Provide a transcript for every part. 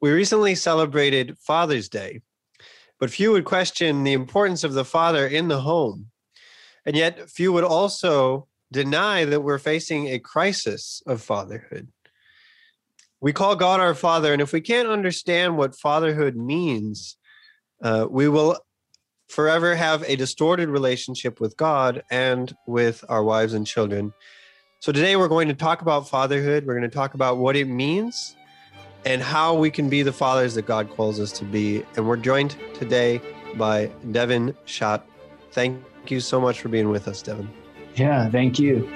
We recently celebrated Father's Day, but few would question the importance of the father in the home. And yet, few would also deny that we're facing a crisis of fatherhood. We call God our Father, and if we can't understand what fatherhood means, uh, we will forever have a distorted relationship with God and with our wives and children. So, today we're going to talk about fatherhood. We're going to talk about what it means and how we can be the fathers that God calls us to be. And we're joined today by Devin Schadt. Thank you so much for being with us, Devin. Yeah, thank you.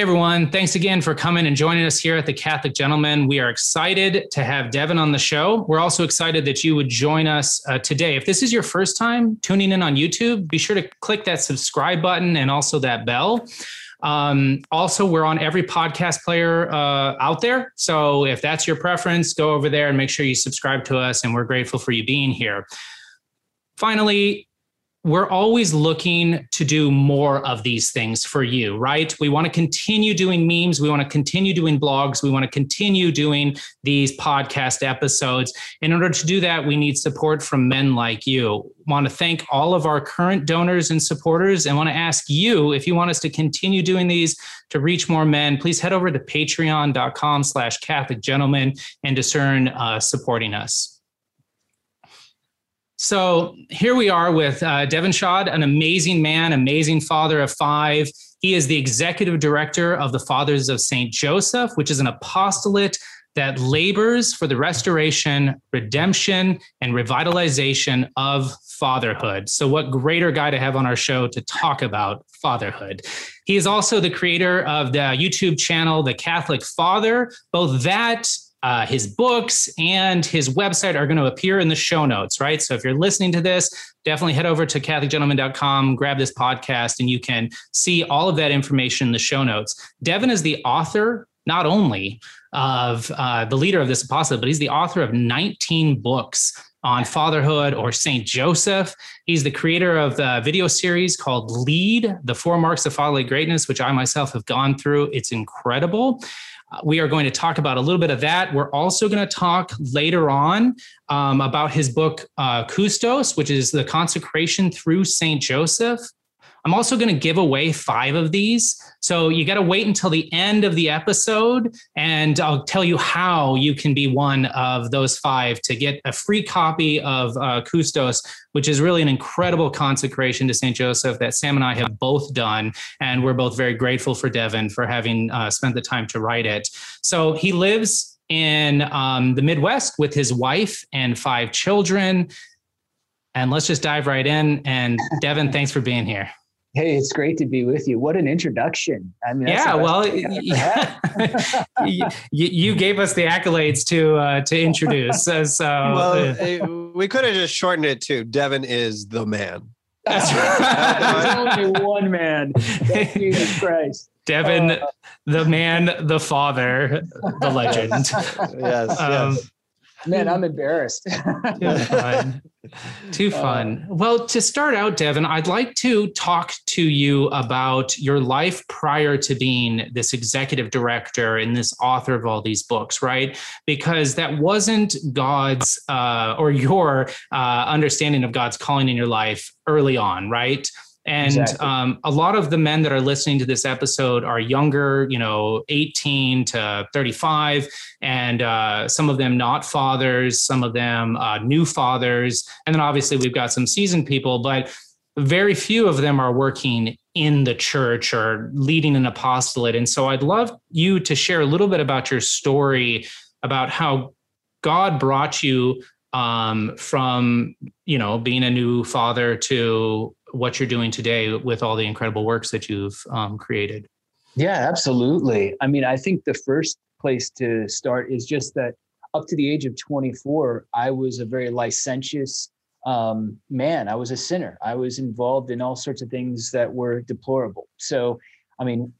Hey everyone, thanks again for coming and joining us here at the Catholic Gentleman. We are excited to have Devin on the show. We're also excited that you would join us uh, today. If this is your first time tuning in on YouTube, be sure to click that subscribe button and also that bell. Um, also, we're on every podcast player uh, out there. So if that's your preference, go over there and make sure you subscribe to us. And we're grateful for you being here. Finally, we're always looking to do more of these things for you, right? We want to continue doing memes. We want to continue doing blogs. We want to continue doing these podcast episodes. In order to do that, we need support from men like you. Want to thank all of our current donors and supporters and want to ask you if you want us to continue doing these to reach more men, please head over to patreon.com slash Catholic gentleman and discern uh, supporting us. So here we are with uh, Devin Schadt, an amazing man, amazing father of five. He is the executive director of the Fathers of St. Joseph, which is an apostolate that labors for the restoration, redemption, and revitalization of fatherhood. So, what greater guy to have on our show to talk about fatherhood? He is also the creator of the YouTube channel, The Catholic Father. Both that uh, his books and his website are going to appear in the show notes, right? So if you're listening to this, definitely head over to CatholicGentleman.com, grab this podcast, and you can see all of that information in the show notes. Devin is the author, not only of uh, the leader of this apostle, but he's the author of 19 books on fatherhood or Saint Joseph. He's the creator of the video series called Lead, the Four Marks of Fatherly Greatness, which I myself have gone through. It's incredible. We are going to talk about a little bit of that. We're also going to talk later on um, about his book, uh, Custos, which is the consecration through St. Joseph. I'm also going to give away five of these. So you got to wait until the end of the episode, and I'll tell you how you can be one of those five to get a free copy of uh, Custos, which is really an incredible consecration to St. Joseph that Sam and I have both done. And we're both very grateful for Devin for having uh, spent the time to write it. So he lives in um, the Midwest with his wife and five children. And let's just dive right in. And Devin, thanks for being here. Hey, it's great to be with you. What an introduction! I mean, yeah. Well, you, you, gave us the accolades to uh, to introduce. So, well, uh, we could have just shortened it to Devin is the man. That's right. There's only one man. Jesus Christ. Devin, uh, the man, the father, the legend. yes. Um, yes. Man, I'm embarrassed. Too fun. Uh. Uh, well, to start out, Devin, I'd like to talk to you about your life prior to being this executive director and this author of all these books, right? Because that wasn't God's uh, or your uh, understanding of God's calling in your life early on, right? And exactly. um, a lot of the men that are listening to this episode are younger, you know, 18 to 35, and uh, some of them not fathers, some of them uh, new fathers. And then obviously we've got some seasoned people, but very few of them are working in the church or leading an apostolate. And so I'd love you to share a little bit about your story about how God brought you um, from, you know, being a new father to what you're doing today with all the incredible works that you've um, created. Yeah, absolutely. I mean, I think the first place to start is just that up to the age of 24, I was a very licentious um, man. I was a sinner. I was involved in all sorts of things that were deplorable. So, I mean,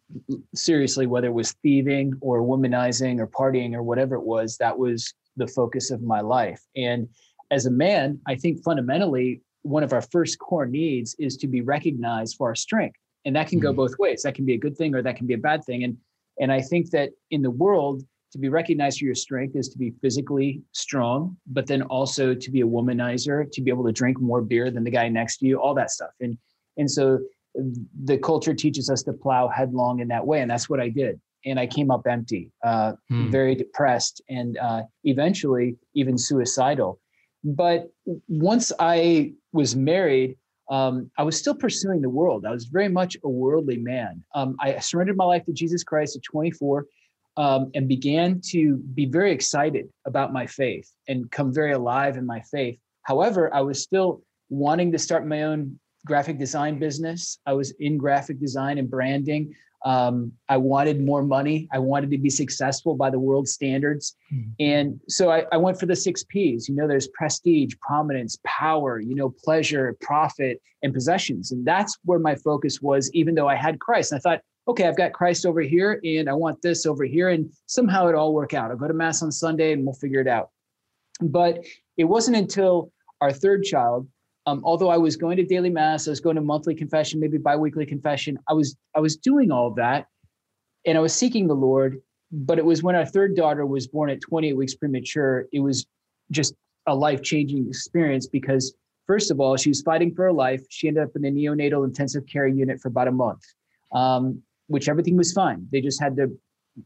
seriously, whether it was thieving or womanizing or partying or whatever it was, that was the focus of my life. And as a man, I think fundamentally, one of our first core needs is to be recognized for our strength. And that can mm-hmm. go both ways. That can be a good thing or that can be a bad thing. And and I think that in the world, to be recognized for your strength is to be physically strong, but then also to be a womanizer, to be able to drink more beer than the guy next to you, all that stuff. And and so the culture teaches us to plow headlong in that way, and that's what I did. And I came up empty, uh, hmm. very depressed, and uh, eventually even suicidal. But once I was married, um, I was still pursuing the world. I was very much a worldly man. Um, I surrendered my life to Jesus Christ at 24 um, and began to be very excited about my faith and come very alive in my faith. However, I was still wanting to start my own graphic design business. I was in graphic design and branding. Um, I wanted more money. I wanted to be successful by the world standards. Mm-hmm. And so I, I, went for the six P's. You know, there's prestige, prominence, power, you know, pleasure, profit, and possessions. And that's where my focus was, even though I had Christ. And I thought, okay, I've got Christ over here and I want this over here. And somehow it all work out. I'll go to Mass on Sunday and we'll figure it out. But it wasn't until our third child, um, although I was going to daily mass, I was going to monthly confession, maybe biweekly confession. I was I was doing all that, and I was seeking the Lord. But it was when our third daughter was born at 28 weeks premature. It was just a life changing experience because first of all, she was fighting for her life. She ended up in the neonatal intensive care unit for about a month. Um, which everything was fine. They just had to,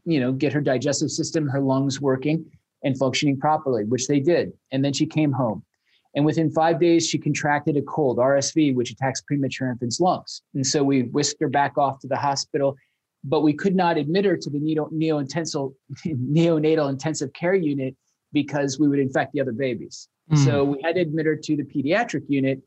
you know, get her digestive system, her lungs working and functioning properly, which they did. And then she came home. And within five days, she contracted a cold, RSV, which attacks premature infants' lungs. And so we whisked her back off to the hospital, but we could not admit her to the neo, neonatal intensive care unit because we would infect the other babies. Mm. So we had to admit her to the pediatric unit,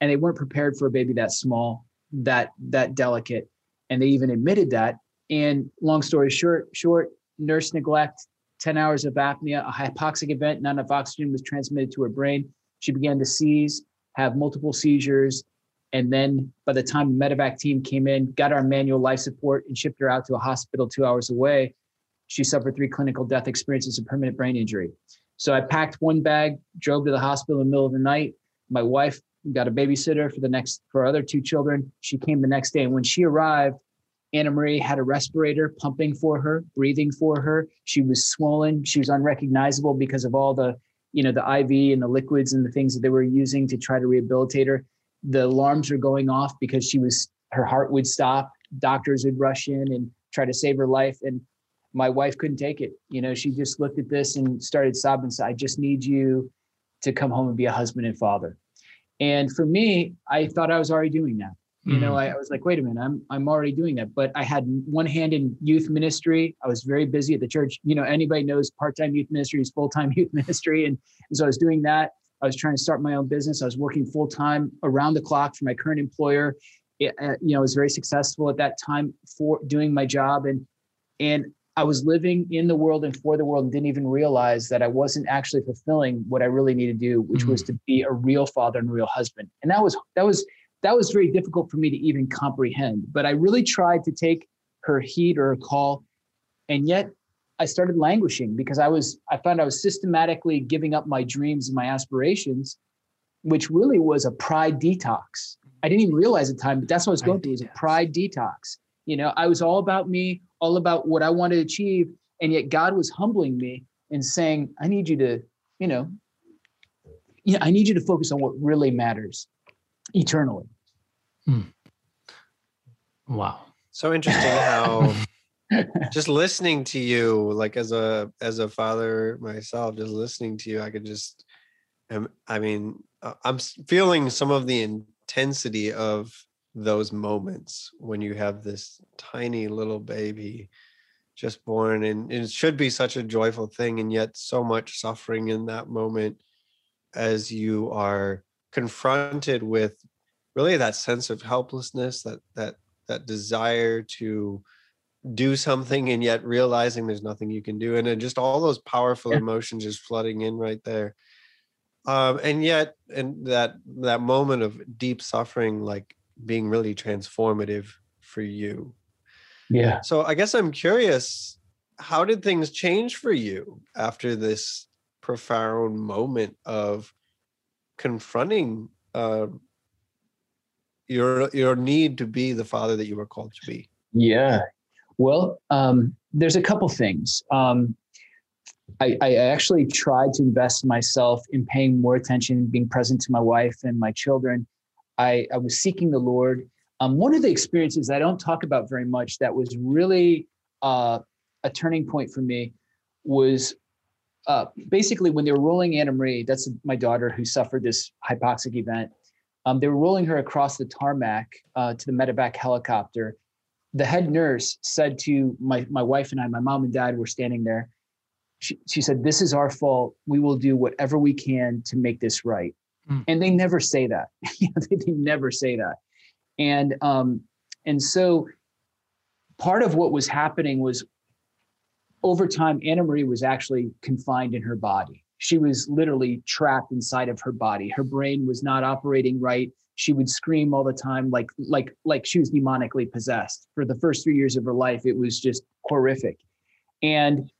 and they weren't prepared for a baby that small, that that delicate and they even admitted that. And long story short, short nurse neglect, 10 hours of apnea, a hypoxic event, not enough oxygen was transmitted to her brain. She began to seize, have multiple seizures. And then by the time the medevac team came in, got our manual life support and shipped her out to a hospital two hours away, she suffered three clinical death experiences of permanent brain injury. So I packed one bag, drove to the hospital in the middle of the night. My wife got a babysitter for the next for our other two children. She came the next day, and when she arrived, Anna Marie had a respirator pumping for her, breathing for her. She was swollen. She was unrecognizable because of all the, you know, the IV and the liquids and the things that they were using to try to rehabilitate her. The alarms were going off because she was her heart would stop. Doctors would rush in and try to save her life. And my wife couldn't take it. You know, she just looked at this and started sobbing. I just need you to come home and be a husband and father. And for me, I thought I was already doing that. You know, mm-hmm. I, I, was like, wait a minute, I'm I'm already doing that. But I had one hand in youth ministry. I was very busy at the church. You know, anybody knows part-time youth ministry is full-time youth ministry. And, and so I was doing that. I was trying to start my own business. I was working full-time around the clock for my current employer. It, uh, you know, I was very successful at that time for doing my job. And and I was living in the world and for the world and didn't even realize that I wasn't actually fulfilling what I really needed to do, which mm-hmm. was to be a real father and a real husband. And that was that was that was very difficult for me to even comprehend. But I really tried to take her heat or her call, and yet I started languishing because I was I found I was systematically giving up my dreams and my aspirations, which really was a pride detox. I didn't even realize at the time, but that's what I was going through was a pride detox. You know, I was all about me, all about what I wanted to achieve. And yet God was humbling me and saying, I need you to, you know, yeah, I need you to focus on what really matters eternally. Hmm. Wow. So interesting how just listening to you, like as a as a father myself, just listening to you, I could just, um, I mean, uh, I'm feeling some of the intensity of those moments when you have this tiny little baby just born and it should be such a joyful thing and yet so much suffering in that moment as you are confronted with really that sense of helplessness that that that desire to do something and yet realizing there's nothing you can do. And then just all those powerful yeah. emotions just flooding in right there. Um and yet and that that moment of deep suffering like being really transformative for you. Yeah. So i guess i'm curious how did things change for you after this profound moment of confronting uh, your your need to be the father that you were called to be. Yeah. Well, um, there's a couple things. Um, I, I actually tried to invest myself in paying more attention, being present to my wife and my children. I, I was seeking the Lord. Um, one of the experiences I don't talk about very much that was really uh, a turning point for me was uh, basically when they were rolling Anna Marie, that's my daughter who suffered this hypoxic event. Um, they were rolling her across the tarmac uh, to the medevac helicopter. The head nurse said to my, my wife and I, my mom and dad were standing there. She, she said, This is our fault. We will do whatever we can to make this right. Mm. And they never say that. they, they never say that. And um, and so part of what was happening was over time, Anna Marie was actually confined in her body. She was literally trapped inside of her body. Her brain was not operating right. She would scream all the time, like like like she was demonically possessed. For the first three years of her life, it was just horrific. And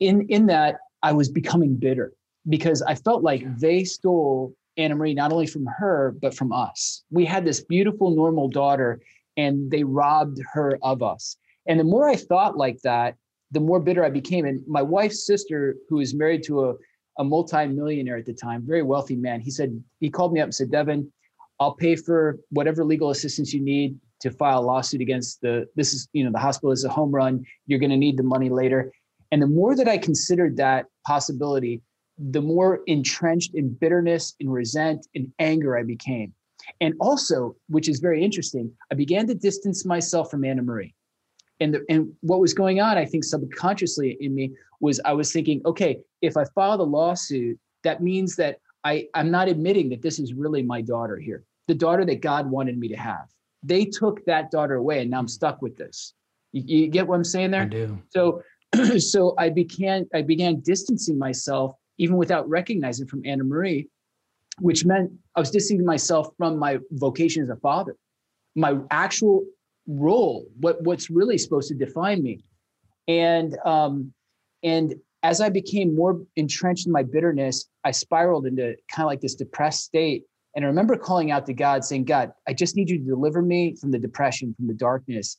in in that, I was becoming bitter because I felt like they stole Anna Marie not only from her but from us. We had this beautiful, normal daughter, and they robbed her of us. And the more I thought like that, the more bitter I became. And my wife's sister, who was married to a, a multi-millionaire at the time, very wealthy man, he said, he called me up and said, Devin, I'll pay for whatever legal assistance you need to file a lawsuit against the, this is, you know, the hospital is a home run. You're going to need the money later. And the more that I considered that possibility, the more entrenched in bitterness, in resent, in anger I became. And also, which is very interesting, I began to distance myself from Anna Marie and the, and what was going on i think subconsciously in me was i was thinking okay if i file the lawsuit that means that i i'm not admitting that this is really my daughter here the daughter that god wanted me to have. They took that daughter away and now i'm stuck with this. You, you get what i'm saying there? I do. so so i began i began distancing myself even without recognizing from anna marie which meant i was distancing myself from my vocation as a father. My actual role, what what's really supposed to define me. And um, and as I became more entrenched in my bitterness, I spiraled into kind of like this depressed state. And I remember calling out to God, saying, God, I just need you to deliver me from the depression, from the darkness.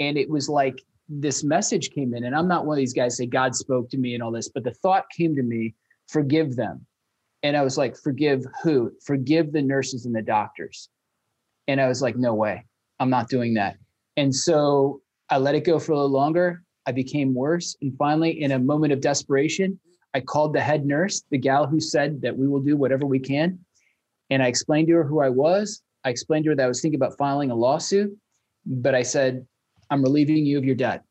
And it was like this message came in. And I'm not one of these guys say God spoke to me and all this, but the thought came to me, forgive them. And I was like, forgive who? Forgive the nurses and the doctors. And I was like, no way. I'm not doing that. And so I let it go for a little longer. I became worse. And finally, in a moment of desperation, I called the head nurse, the gal who said that we will do whatever we can. And I explained to her who I was. I explained to her that I was thinking about filing a lawsuit, but I said, I'm relieving you of your debt.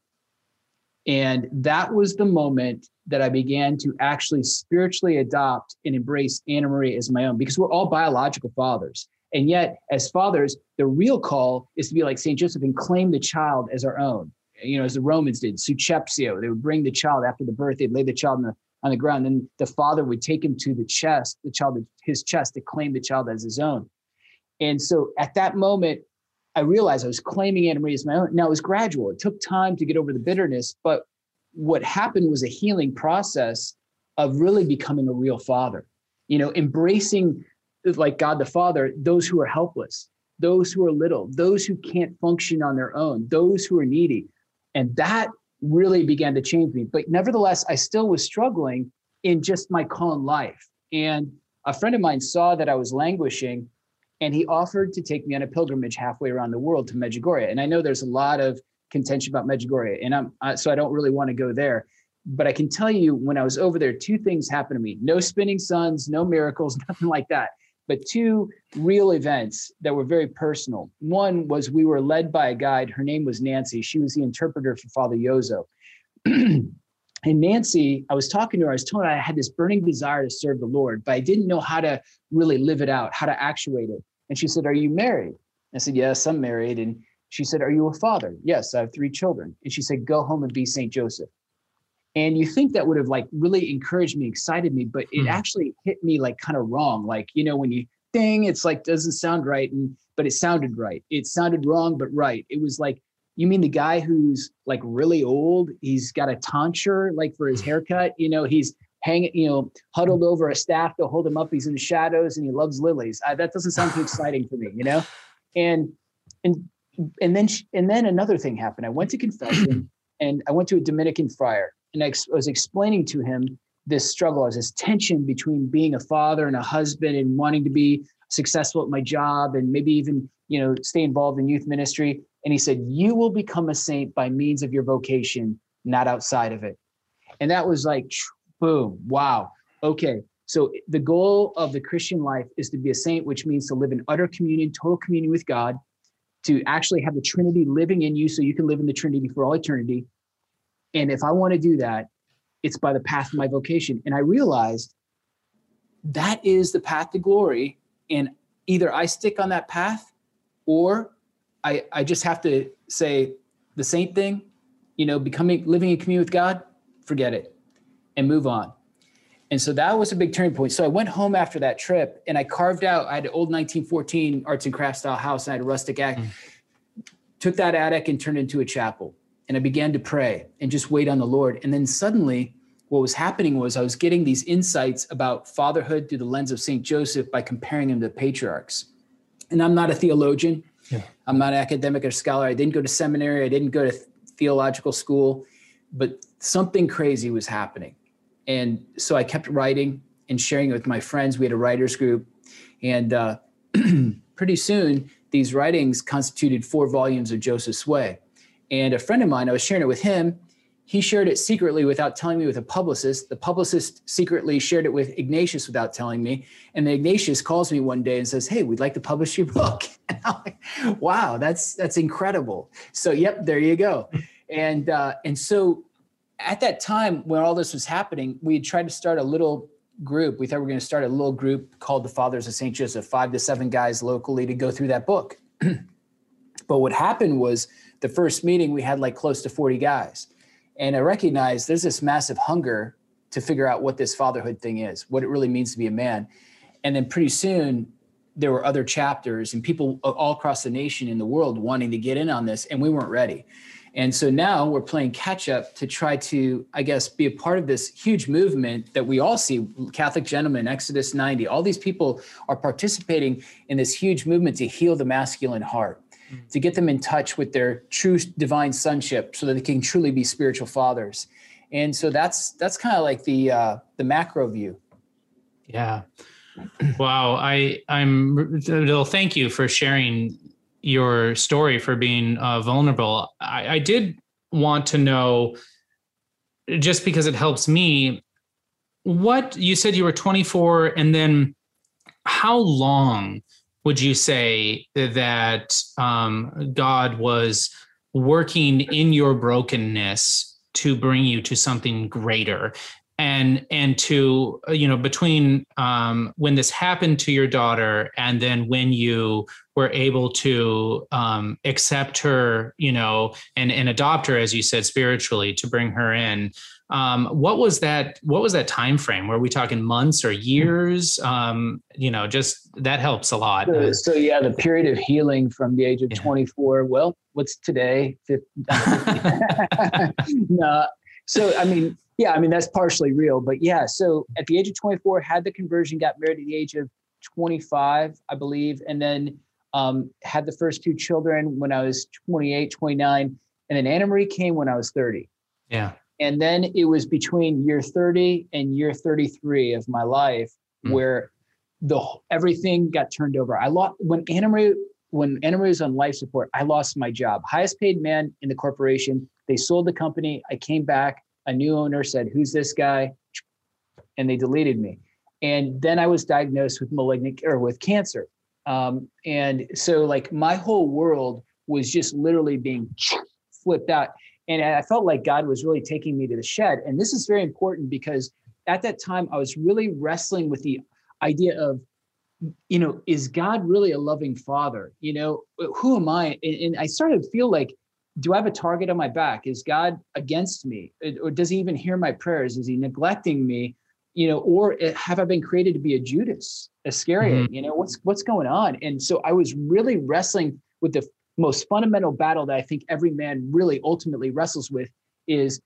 And that was the moment that I began to actually spiritually adopt and embrace Anna Marie as my own because we're all biological fathers. And yet, as fathers, the real call is to be like St. Joseph and claim the child as our own. You know, as the Romans did, susceptio. They would bring the child after the birth, they'd lay the child on the, on the ground. and the father would take him to the chest, the child, his chest to claim the child as his own. And so at that moment, I realized I was claiming Anna Marie as my own. Now it was gradual. It took time to get over the bitterness, but what happened was a healing process of really becoming a real father. You know, embracing like God the Father, those who are helpless, those who are little, those who can't function on their own, those who are needy. And that really began to change me. But nevertheless, I still was struggling in just my call life. And a friend of mine saw that I was languishing and he offered to take me on a pilgrimage halfway around the world to Medjugorje. And I know there's a lot of contention about Medjugorje, and I'm uh, so I don't really want to go there. But I can tell you, when I was over there, two things happened to me: no spinning suns, no miracles, nothing like that but two real events that were very personal. One was we were led by a guide. Her name was Nancy. She was the interpreter for Father Jozo. and Nancy, I was talking to her, I was telling her I had this burning desire to serve the Lord, but I didn't know how to really live it out, how to actuate it. And she said, Are you married? I said, Yes, I'm married. And she said, Are you a father? Yes, I have three children. And she said, Go home and be St. Joseph. And you think that would have like really encouraged me, excited me, but it mm. actually hit me like kind of wrong. Like, you know, when you ding, it's like doesn't sound right. And but it sounded right. It sounded wrong, but right. It was like, you mean the guy who's like really old? He's got a tonsure like for his haircut, you know, he's hanging you know, huddled over a staff to hold him up. He's in the shadows and he loves lilies. Uh, that doesn't sound too exciting for me, you know? And, and, and then, and then another thing happened. I went to confession and I went to a Dominican friar and I was explaining to him this struggle as this tension between being a father and a husband and wanting to be successful at my job and maybe even you know stay involved in youth ministry. And he said you will become a saint by means of your vocation not outside of it. And that was like boom wow. Okay so the goal of the christian life is to be a saint which means to live in utter communion total communion with god to actually have the trinity living in you so you can live in the trinity for all eternity and if i want to do that it's by the path of my vocation. And i realized that is the path to glory. And either i stick on that path or i i just have to say the same thing you know becoming living in communion with god forget it and move on. And so that was a big turning point. So i went home after that trip and i carved out i had an old 1914 arts and crafts style house and i had a rustic attic. Mm. took that attic and turned it into a chapel and i began to pray and just wait on the lord and then suddenly what was happening was I was getting these insights about fatherhood through the lens of St. Joseph by comparing him to the patriarchs. And I'm not a theologian. Yeah. I'm not an academic or scholar. I didn't go to seminary. I didn't go to theological school, but something crazy was happening. And so I kept writing and sharing it with my friends. We had a writers group. And uh, pretty soon, these writings constituted four volumes of Joseph's Way. And a friend of mine, I was sharing it with him, he shared it secretly without telling me with a publicist. The publicist secretly shared it with Ignatius without telling me. And Ignatius calls me one day and says, Hey, we'd like to publish your book. Like, wow, that's that's incredible. So yep, there you go. And uh, and so at that time when all this was happening, we had tried to start a little group. We thought we were going to start a little group called the Fathers of St. Joseph, five to seven guys locally to go through that book. but what happened was the first meeting we had like close to 40 guys and I recognized there's this massive hunger to figure out what this fatherhood thing is, what it really means to be a man. And then pretty soon there were other chapters and people all across the nation in the world wanting to get in on this, and we weren't ready. And so now we're playing catch up to try to, I guess, be a part of this huge movement that we all see Catholic Gentlemen, Exodus 90, all these people are participating in this huge movement to heal the masculine heart. Mm. to get them in touch with their true divine sonship so that they can truly be spiritual fathers. And so that's that's kind of like the uh the macro view. Yeah. Wow. I i'm well thank you for sharing your story for being uh, vulnerable. I, I did want to know just because it helps me what you said you were 24 and then how long would you say that um, God was working in your brokenness to bring you to something greater? and and to you know between um, when this happened to your daughter and then when you were able to um, accept her you know and and adopt her as you said spiritually to bring her in um, what was that? What was that time frame? Were we talking months or years? Um, you know, just that helps a lot. So, so yeah, the period of healing from the age of yeah. 24. Well, what's today? no. So I mean, yeah, I mean that's partially real, but yeah. So at the age of 24, had the conversion, got married at the age of 25, I believe, and then um, had the first two children when I was 28, 29, and then Anna Marie came when I was 30. Yeah and then it was between year 30 and year 33 of my life mm. where the everything got turned over. I lost when anna marie when anna marie was on life support i lost my job. Highest paid man in the corporation. They sold the company. I came back. A new owner said who's this guy? And they deleted me. And then i was diagnosed with malignant or with cancer. Um, and so like my whole world was just literally being flipped out and I felt like God was really taking me to the shed. And this is very important because at that time I was really wrestling with the idea of, you know, is God really a loving father? You know, who am I? And, I started to feel like, do I have a target on my back? Is God against me? Or does he even hear my prayers? Is he neglecting me? You know, or have I been created to be a Judas Iscariot? Mm-hmm. You know, what's what's going on? And so I was really wrestling with the most fundamental battle that I think every man really ultimately wrestles with is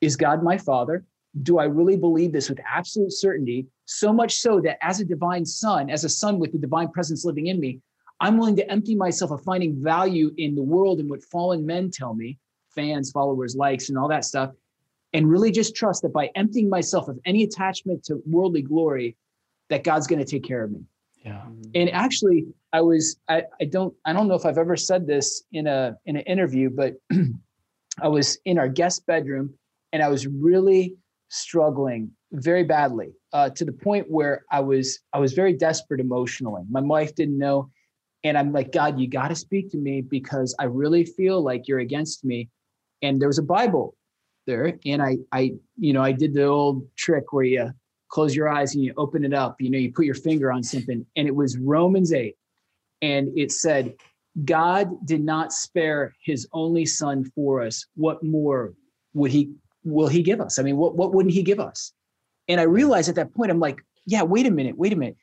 is God my father? do I really believe this with absolute certainty? So much so that as a divine son, as a son with the divine presence living in me, I'm willing to empty myself of finding value in the world and what fallen men tell me, fans, followers, likes, and all that stuff, and really just trust that by emptying myself of any attachment to worldly glory, that God's going to take care of me. Yeah. Mm-hmm. And actually, I was I, I don't I don't know if I've ever said this in a in an interview, but I was in our guest bedroom and I was really struggling very badly uh, to the point where I was I was very desperate emotionally. My wife didn't know, and I'm like, God, you got to speak to me because I really feel like you're against me. And there was a Bible there, and I I you know I did the old trick where you close your eyes and you open it up. You know, you put your finger on something, and it was Romans eight, and it said. God did not spare his only son for us. What more would he will he give us? I mean, what, what wouldn't he give us? And I realized at that point, I'm like, yeah, wait a minute, wait a minute.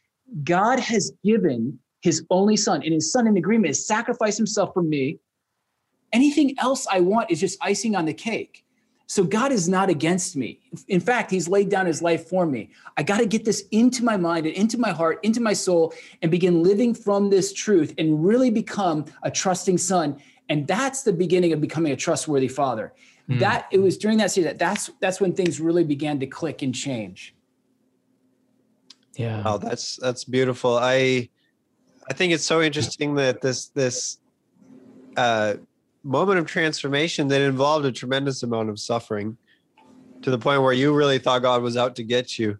God has given his only son, and his son in agreement has sacrificed himself for me. Anything else I want is just icing on the cake. So God is not against me. In fact, he's laid down his life for me. I got to get this into my mind and into my heart, into my soul, and begin living from this truth and really become a trusting son. And that's the beginning of becoming a trustworthy father. Mm. That it was during that season that that's that's when things really began to click and change. Yeah. Oh, that's that's beautiful. I I think it's so interesting that this this uh moment of transformation that involved a tremendous amount of suffering to the point where you really thought God was out to get you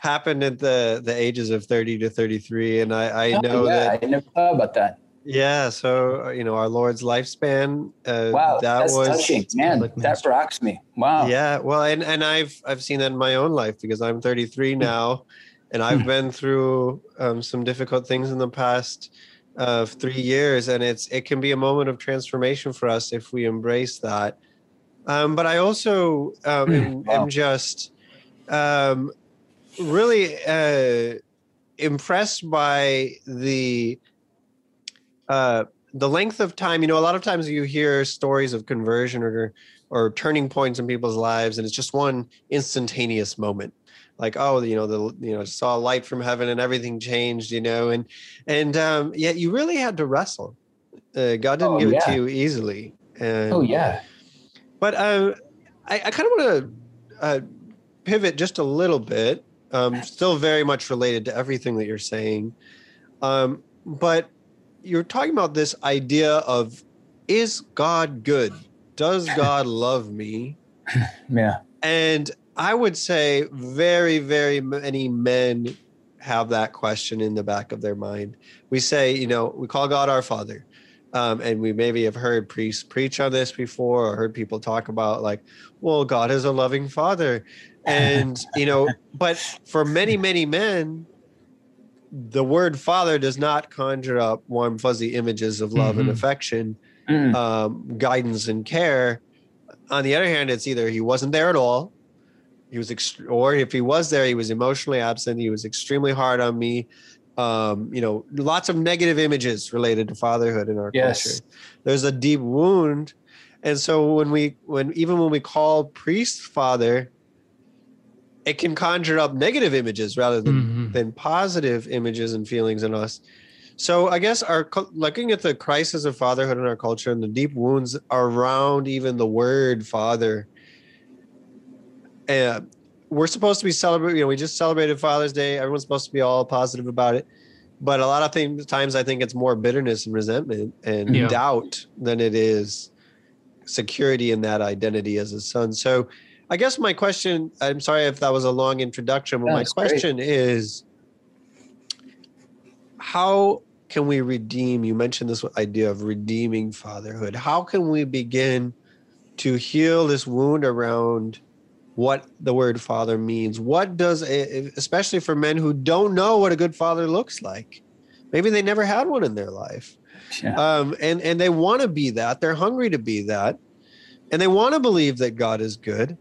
happened at the the ages of 30 to 33 and I I oh, know yeah, that I never thought about that. Yeah, so uh, you know our Lord's lifespan. Uh, wow, that that's was touching, man. That rocks me. Wow. Yeah, well, and and I've I've seen that in my own life because I'm 33 hmm. now, and I've hmm. been through um, some difficult things in the past uh, three years, and it's it can be a moment of transformation for us if we embrace that. Um, but I also um, am, wow. am, just um, really uh, impressed by the uh, the length of time, you know, a lot of times you hear stories of conversion or or turning points in people's lives, and it's just one instantaneous moment. Like, oh, you know, the you know, saw light from heaven and everything changed, you know, and and um, yet you really had to wrestle. Uh, God didn't oh, give yeah. it to you easily. And, oh yeah. But uh, I, I kind of want to uh, pivot just a little bit. Um, still very much related to everything that you're saying. Um, but you're talking about this idea of is God good? Does God love me? Yeah. And I would say very, very many men have that question in the back of their mind. We say, you know, we call God our Father. Um, and we maybe have heard priests preach on this before or heard people talk about like well god is a loving father and you know but for many many men the word father does not conjure up warm fuzzy images of love mm-hmm. and affection mm. um, guidance and care on the other hand it's either he wasn't there at all he was ext- or if he was there he was emotionally absent he was extremely hard on me um, you know lots of negative images related to fatherhood in our yes. culture there's a deep wound and so when we when even when we call priest father it can conjure up negative images rather than mm-hmm. than positive images and feelings in us. So I guess our looking at the crisis of fatherhood in our culture and the deep wounds around even the word father. And we're supposed to be celebrating. You know, we just celebrated Father's Day. Everyone's supposed to be all positive about it, but a lot of things, times I think it's more bitterness and resentment and yeah. doubt than it is security in that identity as a son. So I guess my question, I'm sorry if that was a long introduction, but my question great. is how can we redeem? You mentioned this idea of redeeming fatherhood. How can we begin to heal this wound around what the word father means? What does, especially for men who don't know what a good father looks like? Maybe they never had one in their life. Yeah. Um, and, and they want to be that. They're hungry to be that. And they want to believe that God is good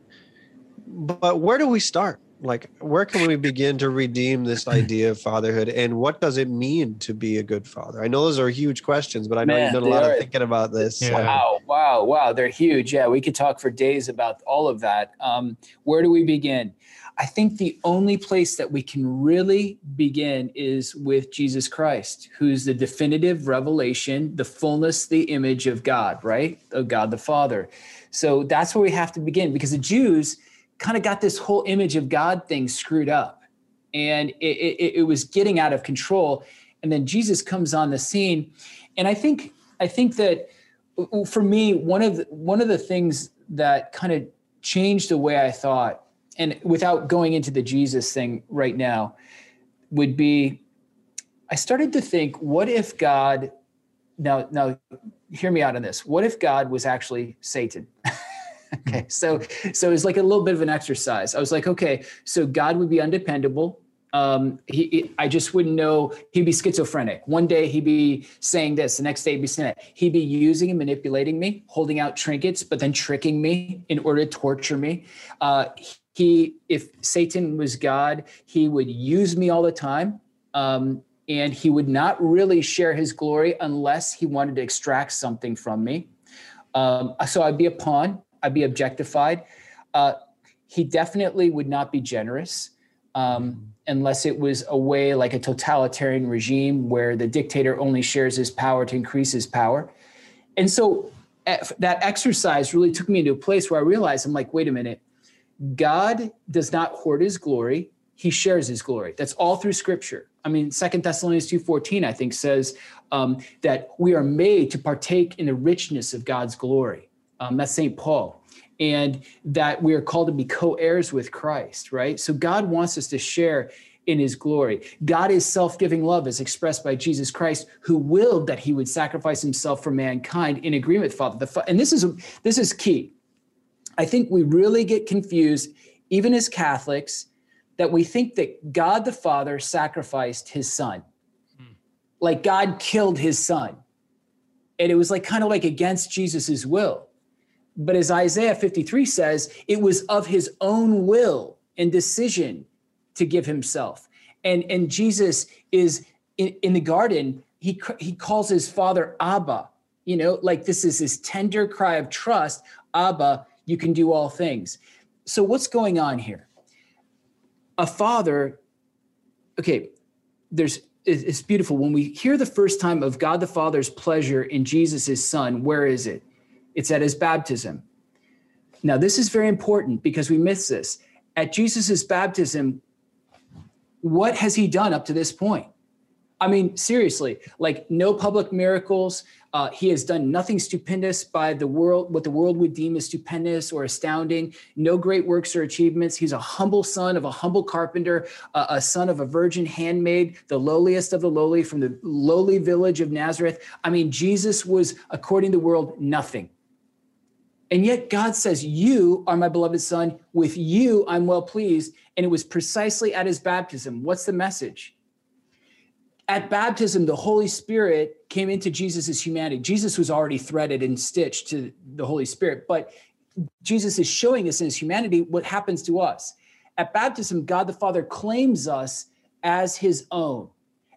but where do we start? Like where can we begin to redeem this idea of fatherhood and what does it mean to be a good father i know those are huge questions but i know Man, you've done a lot are. of thinking about this Yeah. Wow, wow, wow. They're huge. Yeah, we could talk for days about all of that. Um, where do we begin? I think the only place that we can really begin is with Jesus Christ, who's the definitive revelation, the fullness, the image of God, right? Of God the Father. So that's where we have to begin because the Jews kind of got this whole image of God thing screwed up. And it, it, it was getting out of control. And then Jesus comes on the scene. And I think I think that for me, one of the, one of the things that kind of changed the way I thought, and without going into the Jesus thing right now, would be I started to think, what if God? Now, now, hear me out on this. What if God was actually Satan? okay, so so it's like a little bit of an exercise. I was like, okay, so God would be undependable um, he, he- I just wouldn't know. He'd be schizophrenic. One day he'd be saying this, the next day he'd be saying that. He'd be using and manipulating me, holding out trinkets, but then tricking me in order to torture me. Uh, he, if Satan was God, he would use me all the time. Um, and he would not really share his glory unless he wanted to extract something from me. Um, so I'd be a pawn. I'd be objectified. Uh, he definitely would not be generous um, unless it was a way like a totalitarian regime where the dictator only shares his power to increase his power. And so eh, that exercise really took me into a place where I realized I'm like, wait a minute, God does not hoard his glory. He shares his glory. That's all through scripture. I mean, Second Thessalonians 2.14, I think, says um, that we are made to partake in the richness of God's glory. Um, that's St. Paul. And that we are called to be co-heirs with Christ, right? So God wants us to share in his glory. God is self-giving love as expressed by Jesus Christ, who willed that he would sacrifice himself for mankind in agreement with Father. The And this is this is key. I think we really get confused, even as Catholics, that we think that God the Father sacrificed his son. Like God killed his son. And it was like kind of like against Jesus's will. But as Isaiah 53 says, it was of his own will and decision to give himself. And, and Jesus is in, in the garden, he, he calls his father Abba. You know, like this is his tender cry of trust Abba, you can do all things. So, what's going on here? A father, okay, there's it's beautiful. When we hear the first time of God the Father's pleasure in Jesus' son, where is it? It's at his baptism. Now, this is very important because we miss this. At Jesus' baptism, what has he done up to this point? I mean, seriously, like no public miracles. Uh, he has done nothing stupendous by the world, what the world would deem as stupendous or astounding. No great works or achievements. He's a humble son of a humble carpenter, a son of a virgin handmaid, the lowliest of the lowly from the lowly village of Nazareth. I mean, Jesus was, according to the world, nothing. And yet God says, You are my beloved son. With you, I'm well pleased. And it was precisely at his baptism. What's the message? At baptism, the Holy Spirit came into Jesus' humanity. Jesus was already threaded and stitched to the Holy Spirit, but Jesus is showing us in his humanity what happens to us. At baptism, God the Father claims us as his own.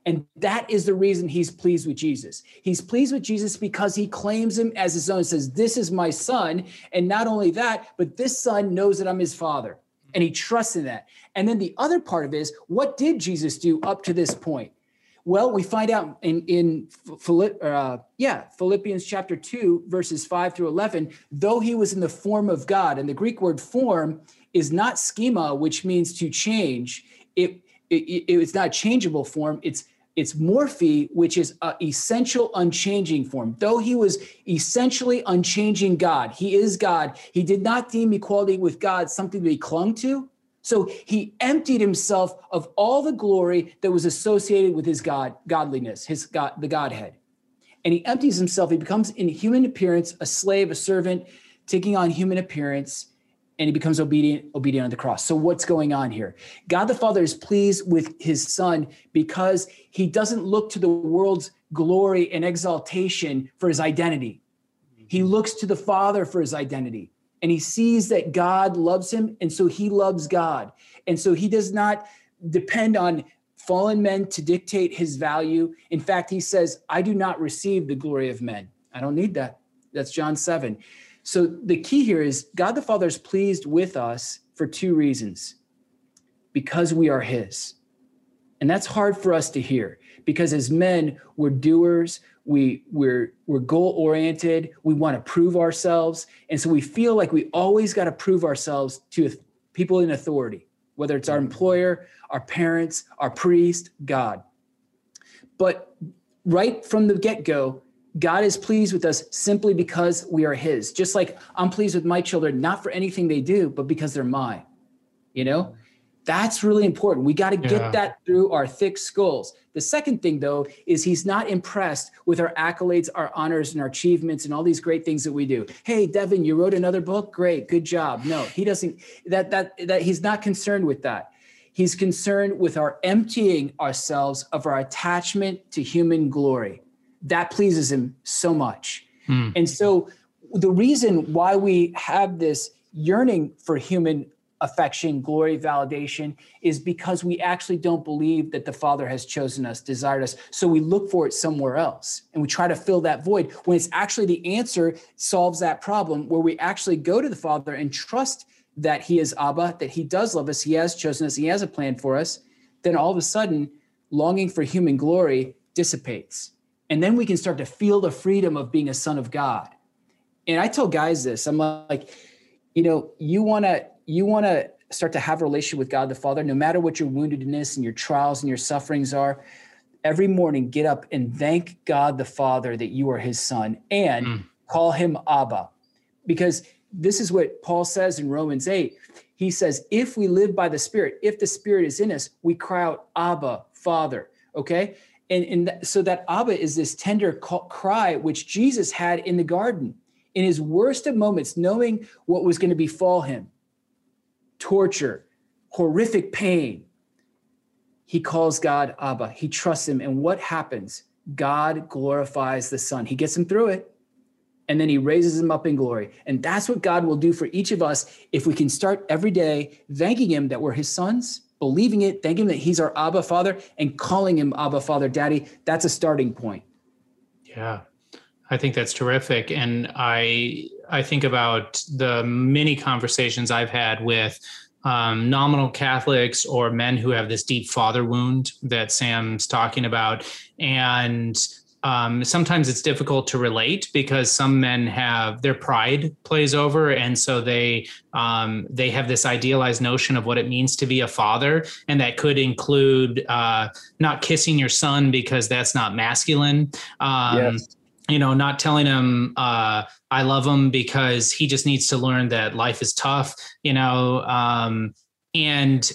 And that is the reason he's pleased with Jesus. He's pleased with Jesus because he claims him as his own, says, This is my son. And not only that, but this son knows that I'm his father. And he trusts in that. And then the other part of it is, what did Jesus do up to this point? Well, we find out in in uh, yeah Philippians chapter two verses five through eleven. Though he was in the form of God, and the Greek word "form" is not schema, which means to change. It, it, it it's not changeable form. It's it's morphe, which is a essential unchanging form. Though he was essentially unchanging God, he is God. He did not deem equality with God something to be clung to. So he emptied himself of all the glory that was associated with his God, godliness, his God, the Godhead. And he empties himself. He becomes in human appearance a slave, a servant, taking on human appearance, and he becomes obedient, obedient on the cross. So what's going on here? God the Father is pleased with his son because he doesn't look to the world's glory and exaltation for his identity. He mm-hmm. looks to the Father for his identity. and he sees that God loves him. And so he loves God. And so he does not depend on fallen men to dictate his value. In fact, he says, I do not receive the glory of men. I don't need that. That's John 7. So the key here is God the Father is pleased with us for two reasons. Because we are his. And that's hard for us to hear. Because as men, we're doers, we we're we're goal oriented, we want to prove ourselves, and so we feel like we always got to prove ourselves to people in authority, whether it's our employer, our parents, our priest, God. But right from the get-go, God is pleased with us simply because we are his. Just like I'm pleased with my children not for anything they do, but because they're mine. You know? That's really important. We got to get yeah. that through our thick skulls. The second thing, though, is he's not impressed with our accolades, our honors, and our achievements, and all these great things that we do. Hey, Devin, you wrote another book. Great, good job. No, he doesn't. That that that he's not concerned with that. He's concerned with our emptying ourselves of our attachment to human glory. That pleases him so much. Hmm. And so, the reason why we have this yearning for human affection, glory, validation is because we actually don't believe that the Father has chosen us, desired us. So we look for it somewhere else and we try to fill that void when it's actually the answer solves that problem where we actually go to the Father and trust that He is Abba, that He does love us, He has chosen us, He has a plan for us. Then all of a sudden, longing for human glory dissipates. And then we can start to feel the freedom of being a son of God. And I tell guys this I'm like, you know, you want to you want to start to have a relationship with God the Father, no matter what your woundedness and your trials and your sufferings are, every morning get up and thank God the Father that you are his son and mm. call him Abba. Because this is what Paul says in Romans 8. He says, if we live by the Spirit, if the Spirit is in us, we cry out, Abba, Father. Okay. And, and so that Abba is this tender cry which Jesus had in the garden in his worst of moments, knowing what was going to befall him torture, horrific pain. He calls God Abba. He trusts him. And what happens? God glorifies the Son. He gets him through it. And then he raises him up in glory. And that's what God will do for each of us if we can start every day thanking him that we're his sons, believing it, thanking that he's our Abba Father, and calling him Abba Father, Daddy. That's a starting point. Yeah. I think that's terrific. And I I think about the many conversations I've had with um, nominal Catholics or men who have this deep father wound that Sam's talking about. And um, sometimes it's difficult to relate because some men have their pride plays over, and so they um, they have this idealized notion of what it means to be a father, and that could include uh, not kissing your son because that's not masculine. Um, yes you know, not telling him uh, I love him because he just needs to learn that life is tough, you know, um, and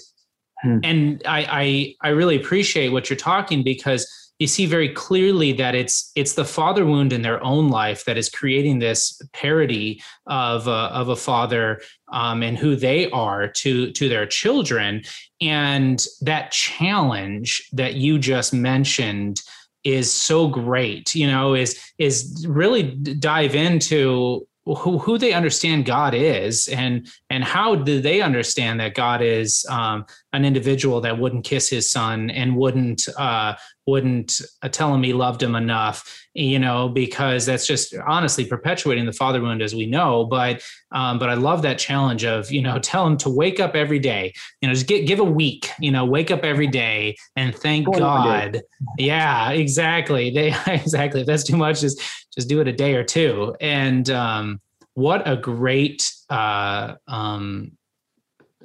hmm. and I, I I really appreciate what you're talking because you see very clearly that it's it's the father wound in their own life that is creating this parody of a, of a father um, and who they are to to their children. And that challenge that you just mentioned is so great you know is is really dive into who, who they understand God is and and how do they understand that God is um, an individual that wouldn't kiss his son and wouldn't uh, wouldn't uh, tell him he loved him enough you know because that's just honestly perpetuating the father wound as we know. But um, but I love that challenge of you know tell him to wake up every day you know just get, give a week you know wake up every day and thank God. Yeah exactly. They exactly. If that's too much just just do it a day or two. And um, what a great uh, um,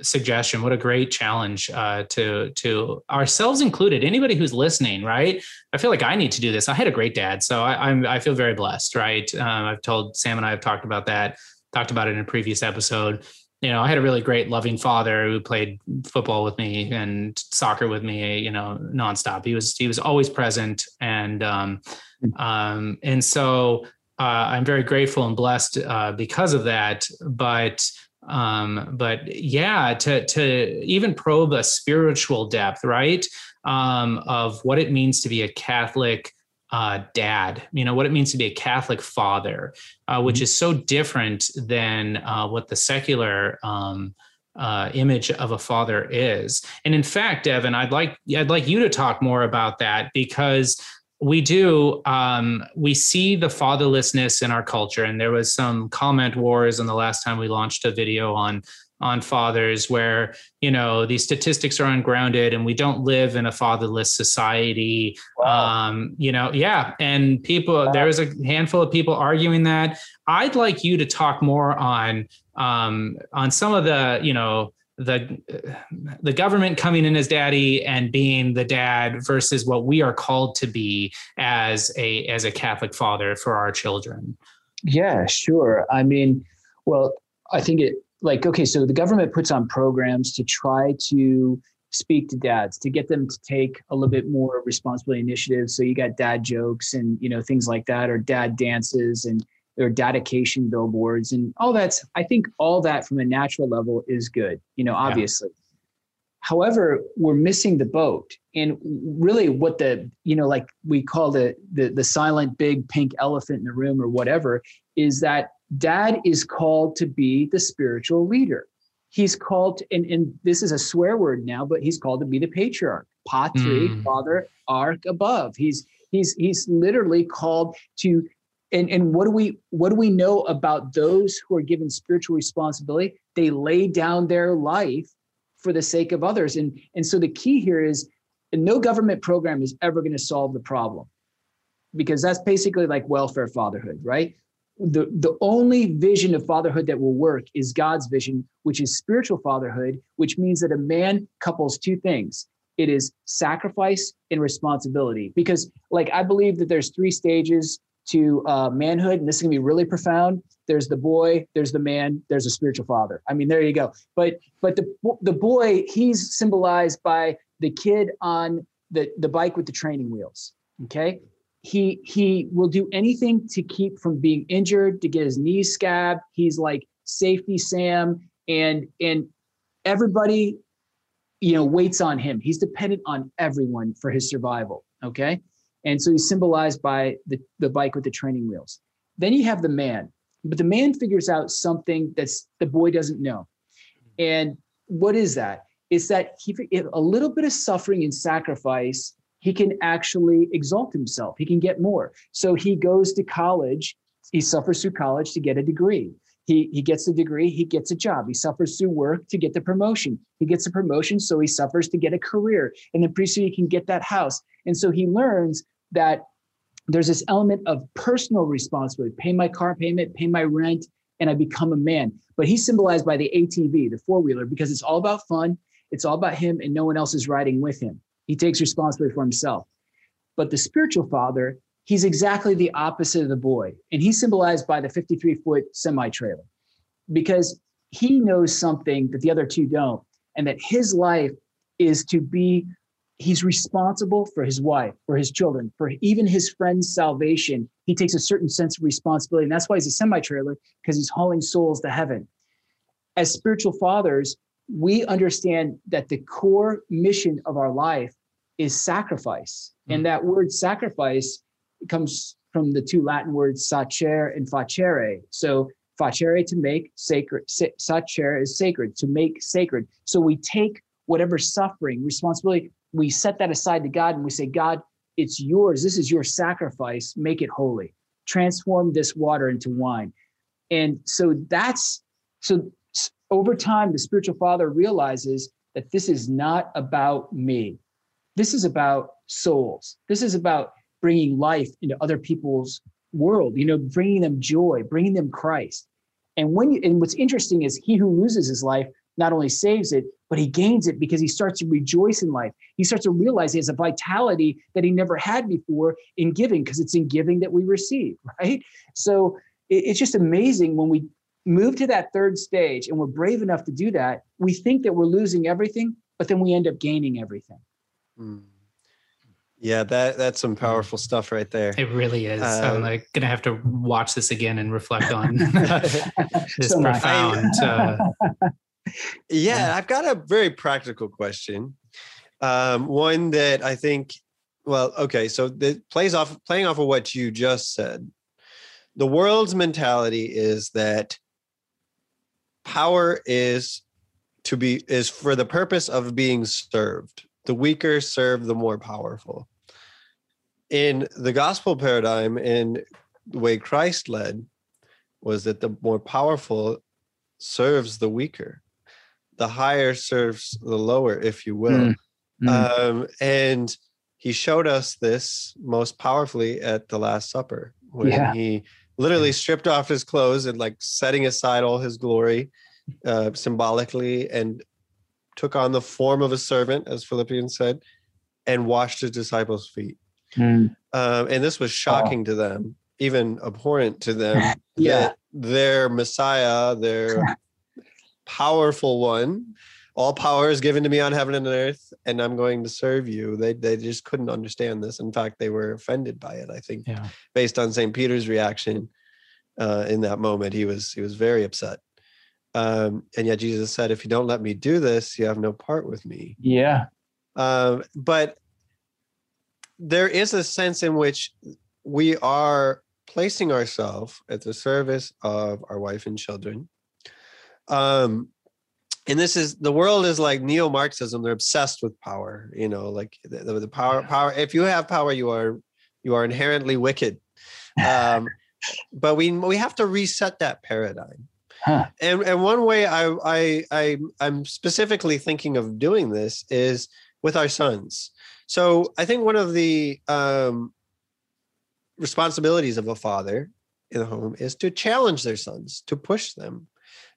suggestion! What a great challenge uh, to to ourselves included. Anybody who's listening, right? I feel like I need to do this. I had a great dad, so I, am I feel very blessed, right? Um, I've told Sam and I have talked about that. Talked about it in a previous episode you know, I had a really great, loving father who played football with me and soccer with me, you know, nonstop. He was he was always present, and um, hmm. um, and so I'm very grateful and blessed uh, because of that. But um, but yeah, to to even probe a spiritual depth, right, um, of what it means to be a Catholic uh, dad, you know, what it means to be a Catholic father, uh, which mm-hmm. is so different than uh, what the secular um, uh, image of a father is. And in fact, Devin, I'd like I'd like you to talk more about that because we do um, we see the fatherlessness in our culture, and there was some comment wars on the last time we launched a video on on fathers where you know these statistics are ungrounded and we don't live in a fatherless society wow. um you know yeah and people wow. there was a handful of people arguing that i'd like you to talk more on um on some of the you know the the government coming in as daddy and being the dad versus what we are called to be as a as a catholic father for our children. Yeah sure. I mean well i think it like okay so the government puts on programs to try to speak to dads to get them to take a little bit more responsibility initiative so you got dad jokes and you know things like that or dad dances and or dedication billboards and all that's i think all that from a natural level is good you know obviously yeah. however we're missing the boat and really what the you know like we call the, the the silent big pink elephant in the room or whatever is that dad is called to be the spiritual leader. He's called, to, and, and this is a swear word now, but he's called to be the patriarch, patri, mm. father, ark above. He's he's he's literally called to and, and what do we what do we know about those who are given spiritual responsibility they lay down their life for the sake of others and and so the key here is no government program is ever going to solve the problem because that's basically like welfare fatherhood right the, the only vision of fatherhood that will work is God's vision, which is spiritual fatherhood, which means that a man couples two things. It is sacrifice and responsibility. Because, like, I believe that there's three stages to uh, manhood, and this is gonna be really profound. There's the boy, there's the man, there's a spiritual father. I mean, there you go. But but the the boy, he's symbolized by the kid on the the bike with the training wheels. Okay, he he will do anything to keep from being injured to get his knees scabbed he's like safety sam and and everybody you know waits on him he's dependent on everyone for his survival okay and so he's symbolized by the, the bike with the training wheels then you have the man but the man figures out something that's the boy doesn't know and what is that is that he a little bit of suffering and sacrifice he can actually exalt himself. He can get more. So he goes to college. He suffers through college to get a degree. He, he gets the degree, he gets a job. He suffers through work to get the promotion. He gets a promotion, so he suffers to get a career. And then pretty soon he can get that house. And so he learns that there's this element of personal responsibility pay my car payment, pay my rent, and I become a man. But he's symbolized by the ATV, the four wheeler, because it's all about fun. It's all about him, and no one else is riding with him. He takes responsibility for himself. But the spiritual father, he's exactly the opposite of the boy. And he's symbolized by the 53 foot semi trailer because he knows something that the other two don't, and that his life is to be, he's responsible for his wife, for his children, for even his friend's salvation. He takes a certain sense of responsibility. And that's why he's a semi trailer because he's hauling souls to heaven. As spiritual fathers, we understand that the core mission of our life is sacrifice. Mm-hmm. And that word sacrifice comes from the two Latin words sacer and facere. So facere to make sacred, sacer is sacred, to make sacred. So we take whatever suffering, responsibility, we set that aside to God and we say, God, it's yours. This is your sacrifice. Make it holy. Transform this water into wine. And so that's so over time, the spiritual father realizes that this is not about me. This is about souls. This is about bringing life into other people's world, you know, bringing them joy, bringing them Christ. And when you, and what's interesting is he who loses his life not only saves it, but he gains it because he starts to rejoice in life. He starts to realize he has a vitality that he never had before in giving because it's in giving that we receive, right? So it's just amazing when we move to that third stage and we're brave enough to do that, we think that we're losing everything, but then we end up gaining everything. Mm. Yeah, that that's some powerful stuff right there. It really is. I'm um, like gonna have to watch this again and reflect on this so profound. Uh, yeah, I've got a very practical question. Um, one that I think well, okay. So that plays off playing off of what you just said. The world's mentality is that power is to be is for the purpose of being served. The weaker serve the more powerful. In the gospel paradigm, in the way Christ led, was that the more powerful serves the weaker. The higher serves the lower, if you will. Mm. Mm. Um, and he showed us this most powerfully at the Last Supper when Yeah. he literally stripped off his clothes and like setting aside all his glory uh, symbolically and took on the form of a servant, as Philippians said, and washed his disciples' feet. Mm. Um, and this was shocking to them, even abhorrent to them. Yeah. their Messiah, their powerful one, all power is given to me on heaven and on earth, and I'm going to serve you. They they just couldn't understand this. In fact, they were offended by it. I think, Yeah. based on Saint Peter's reaction uh, in that moment, he was he was very upset. Um, and yet Jesus said, "If you don't let me do this, you have no part with me." Yeah. Um, but there is a sense in which we are placing ourselves at the service of our wife and children. Um, and this is the world is like neo-Marxism. They're obsessed with power. You know, like the, the, the power. Power. If you have power, you are you are inherently wicked. Um, but we we have to reset that paradigm. Huh. And and one way I I I I'm specifically thinking of doing this is with our sons. So I think one of the um, responsibilities of a father in the home is to challenge their sons, to push them,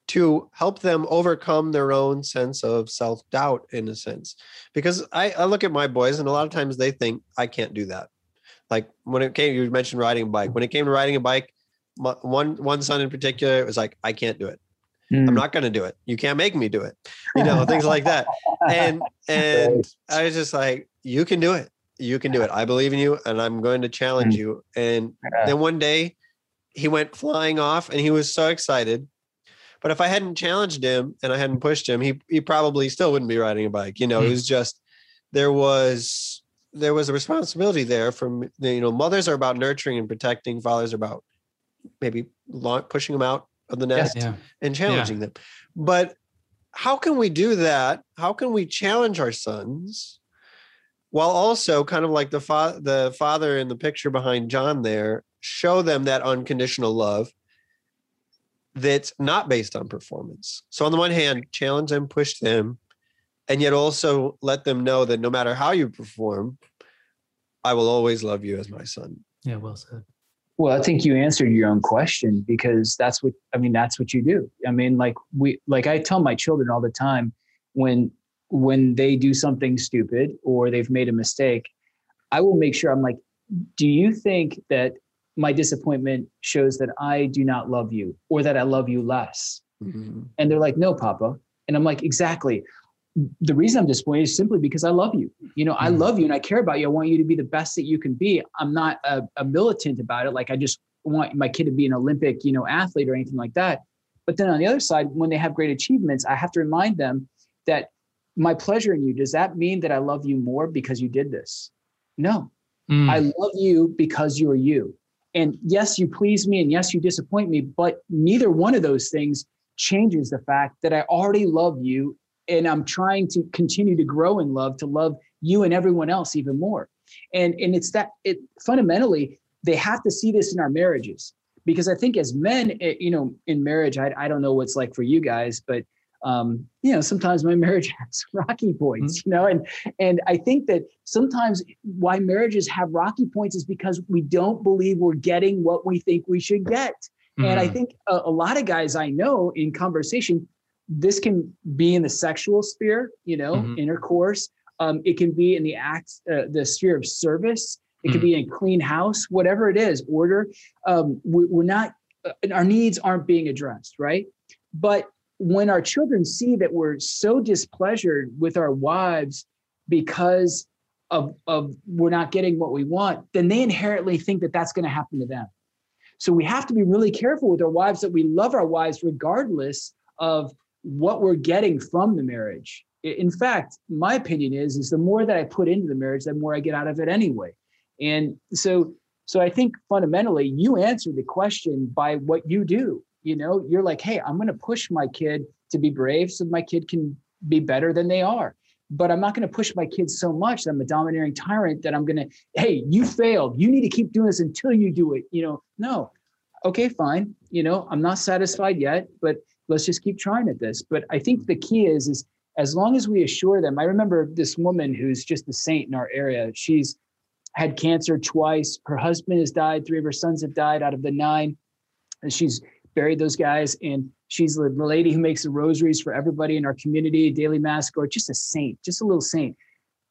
to help them overcome their own sense of self doubt, in a sense. Because I, I look at my boys, and a lot of times they think I can't do that. Like when it came, you mentioned riding a bike. When it came to riding a bike, my, one one son in particular was like, I can't do it. Mm. I'm not going to do it. You can't make me do it. You know, things like that. And and I was just like, you can do it. You can do it. I believe in you, and I'm going to challenge Mm. you. And Yeah. then one day, he went flying off, and he was so excited. But if I hadn't challenged him and I hadn't pushed him, he he probably still wouldn't be riding a bike. You know, it Mm. was just there was there was a responsibility there from you know mothers are about nurturing and protecting, fathers are about maybe pushing them out of the nest Yeah. and challenging them. But how can we do that? How can we challenge our sons while also kind of like the fa- the father in the picture behind John there, show them that unconditional love that's not based on performance. So on the one hand, challenge them, push them, and yet also let them know that no matter how you perform, I will always love you as my son. Yeah. Well said. Well, I think you answered your own question because that's what I mean. That's what you do. I mean, like we, like I tell my children all the time when when they do something stupid or they've made a mistake, I will make sure I'm like, do you think that my disappointment shows that I do not love you or that I love you less? Mhm. And they're like, no, Papa. And I'm like, exactly. The reason I'm disappointed is simply because I love you. You know, I Mhm. love you and I care about you. I want you to be the best that you can be. I'm not a, a militant about it. Like I just want my kid to be an Olympic, you know, athlete or anything like that. But then on the other side, when they have great achievements, I have to remind them that my pleasure in you, does that mean that I love you more because you did this? No. Mm. I love you because you are you. And yes, you please me and yes, you disappoint me, but neither one of those things changes the fact that I already love you and I'm trying to continue to grow in love to love you and everyone else even more. And and it's that it fundamentally they have to see this in our marriages because I think as men, it, you know, in marriage, I, I don't know what's like for you guys, but um, you know, sometimes my marriage has rocky points, you know, and and I think that sometimes why marriages have rocky points is because we don't believe we're getting what we think we should get. And I Mm. think a, a lot of guys I know in conversation, this can be in the sexual sphere, you know, Mhm. intercourse. Um, it can be in the act, uh, the sphere of service. It can be in a clean house, whatever it is, order. Um, we, we're not, uh, our needs aren't being addressed, right? But when our children see that we're so displeasured with our wives because of, of we're not getting what we want, then they inherently think that that's going to happen to them. So we have to be really careful with our wives that we love our wives regardless of what we're getting from the marriage. In fact, my opinion is is the more that I put into the marriage, the more I get out of it anyway. And so so I think fundamentally you answer the question by what you do. You know, you're like, hey, I'm going to push my kid to be brave so my kid can be better than they are. But I'm not going to push my kids so much that I'm a domineering tyrant that I'm going to, hey, you failed. You need to keep doing this until you do it. You know, no. Okay, fine. You know, I'm not satisfied yet, but let's just keep trying at this. But I think the key is, is as long as we assure them, I remember this woman who's just a saint in our area. She's had cancer twice. Her husband has died. Three of her sons have died out of the nine. And she's buried those guys. And she's the lady who makes the rosaries for everybody in our community, daily mass or just a saint, just a little saint.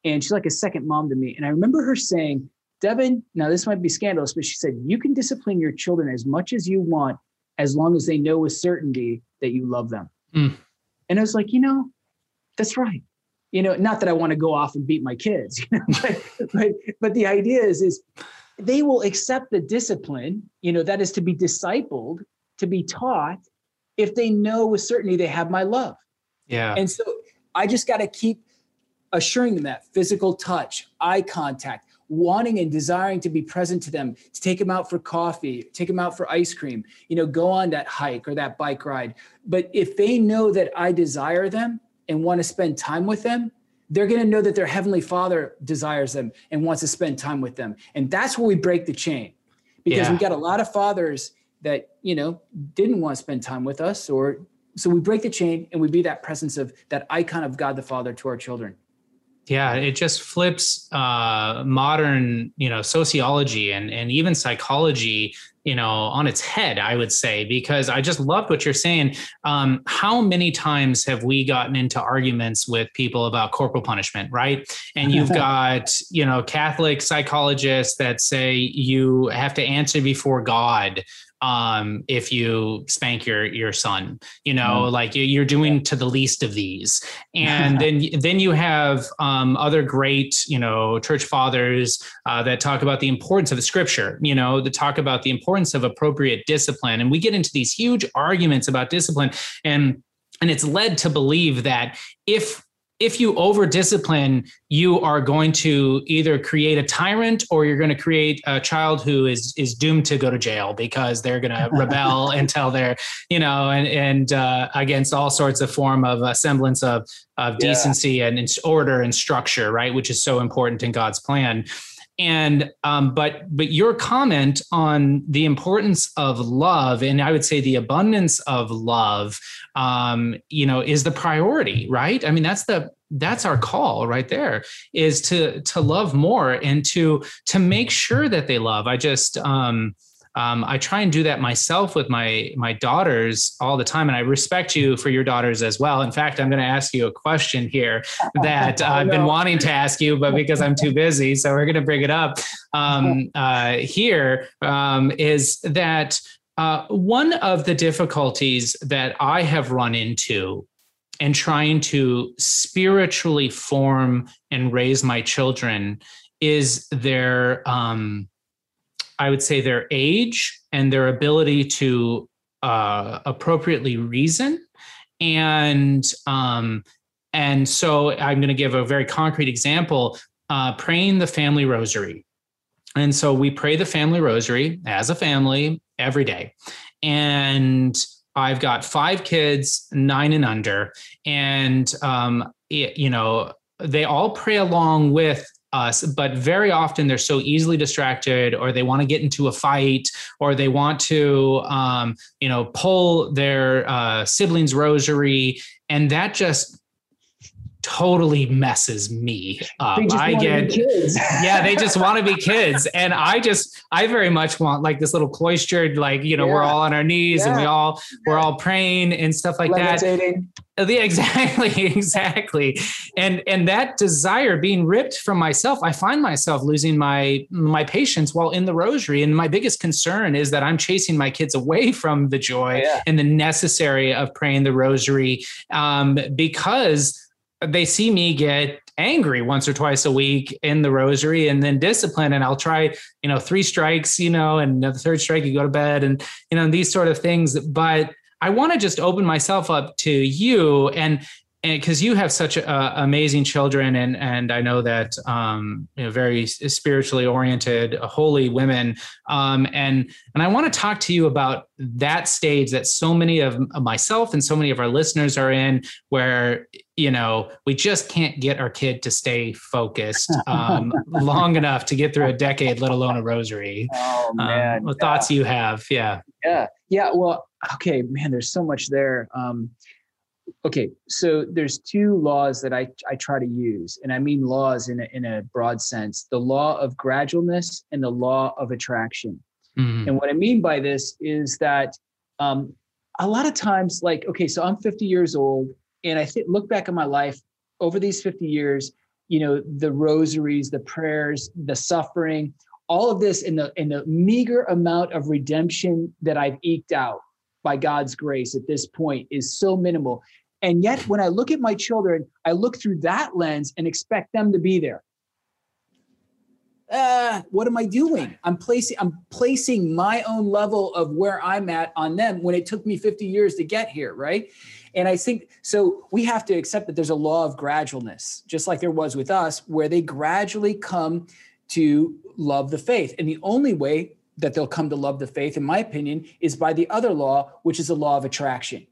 And she's like a second mom to me. And I remember her saying, Devin, now this might be scandalous, but she said, you can discipline your children as much as you want as long as they know with certainty that you love them. Mm. And I was like, you know, that's right you know not that i want to go off and beat my kids you know but, but but the idea is is they will accept the discipline you know that is to be discipled to be taught if they know with certainty they have my love yeah and so i just got to keep assuring them that physical touch eye contact wanting and desiring to be present to them to take them out for coffee take them out for ice cream you know go on that hike or that bike ride but if they know that i desire them and want to spend time with them, they're going to know that their heavenly father desires them and wants to spend time with them. And that's where we break the chain because yeah. we got a lot of fathers that, you know, didn't want to spend time with us or so we break the chain and we be that presence of that icon of God the Father to our children. Yeah, it just flips uh, modern, you know, sociology and and even psychology, you know, on its head. I would say because I just loved what you're saying. Um, how many times have we gotten into arguments with people about corporal punishment, right? And you've got, you know, Catholic psychologists that say you have to answer before God um, if you spank your your son you know mm. like you're doing to the least of these. And then then you have um, other great you know church fathers uh, that talk about the importance of the scripture you know that talk about the importance of appropriate discipline. And we get into these huge arguments about discipline. And and it's led to believe that if if you over discipline, you are going to either create a tyrant or you're going to create a child who is is doomed to go to jail because they're going to rebel until they're you know and and uh, against all sorts of form of a semblance of of yeah. decency and order and structure, right? Which is so important in God's plan and um, but but your comment on the importance of love and i would say the abundance of love um, you know is the priority right? I mean that's the that's our call right there is to to love more and to to make sure that they love. I just um um, I try and do that myself with my my daughters all the time, and I respect you for your daughters as well. In fact, I'm going to ask you a question here that uh, I've been wanting to ask you, but because I'm too busy, so we're going to bring it up um, uh, here. Um, is that uh, one of the difficulties that I have run into in trying to spiritually form and raise my children is their um, I would say their age and their ability to uh, appropriately reason. And um, and so I'm going to give a very concrete example: uh, praying the family rosary. And so we pray the family rosary as a family every day. And I've got five kids, nine and under, and um, it, you know they all pray along with us but very often they're so easily distracted or they want to get into a fight or they want to um, you know pull their uh, siblings rosary. And that just totally messes me up. I get yeah, they just want to be kids, and I just I very much want like this little cloistered like you know yeah. we're all on our knees yeah. and we all we're all praying and stuff like Levitating. that. Yeah, exactly, exactly, and and that desire being ripped from myself, I find myself losing my my patience while in the rosary, and my biggest concern is that I'm chasing my kids away from the joy oh, yeah. and the necessary of praying the rosary um, because they see me get angry once or twice a week in the rosary and then discipline and I'll try, you know, three strikes, you know, and the third strike you go to bed and you know, these sort of things. But I want to just open myself up to you and and because you have such uh, amazing children and and I know that um, you know very spiritually oriented holy women um, and and I want to talk to you about that stage that so many of myself and so many of our listeners are in where you know we just can't get our kid to stay focused um, long enough to get through a decade let alone a rosary. Oh um, man um, what yeah. thoughts you have? Yeah. Yeah yeah well okay man there's so much there. Um, okay so there's two laws that I, I try to use and i mean laws in a, in a broad sense the law of gradualness and the law of attraction. Mm-hmm. and what i mean by this is that um, a lot of times like okay so i'm 50 years old and i th- look back at my life over these 50 years you know the rosaries the prayers the suffering all of this in the in the meager amount of redemption that i've eked out by God's grace at this point is so minimal. And yet, when I look at my children, I look through that lens and expect them to be there. Uh, what am I doing? I'm placing I'm placing my own level of where I'm at on them when it took me 50 years to get here, right? And I think so we have to accept that there's a law of gradualness, just like there was with us, where they gradually come to love the faith. And the only way that they'll come to love the faith, in my opinion, is by the other law, which is the law of attraction.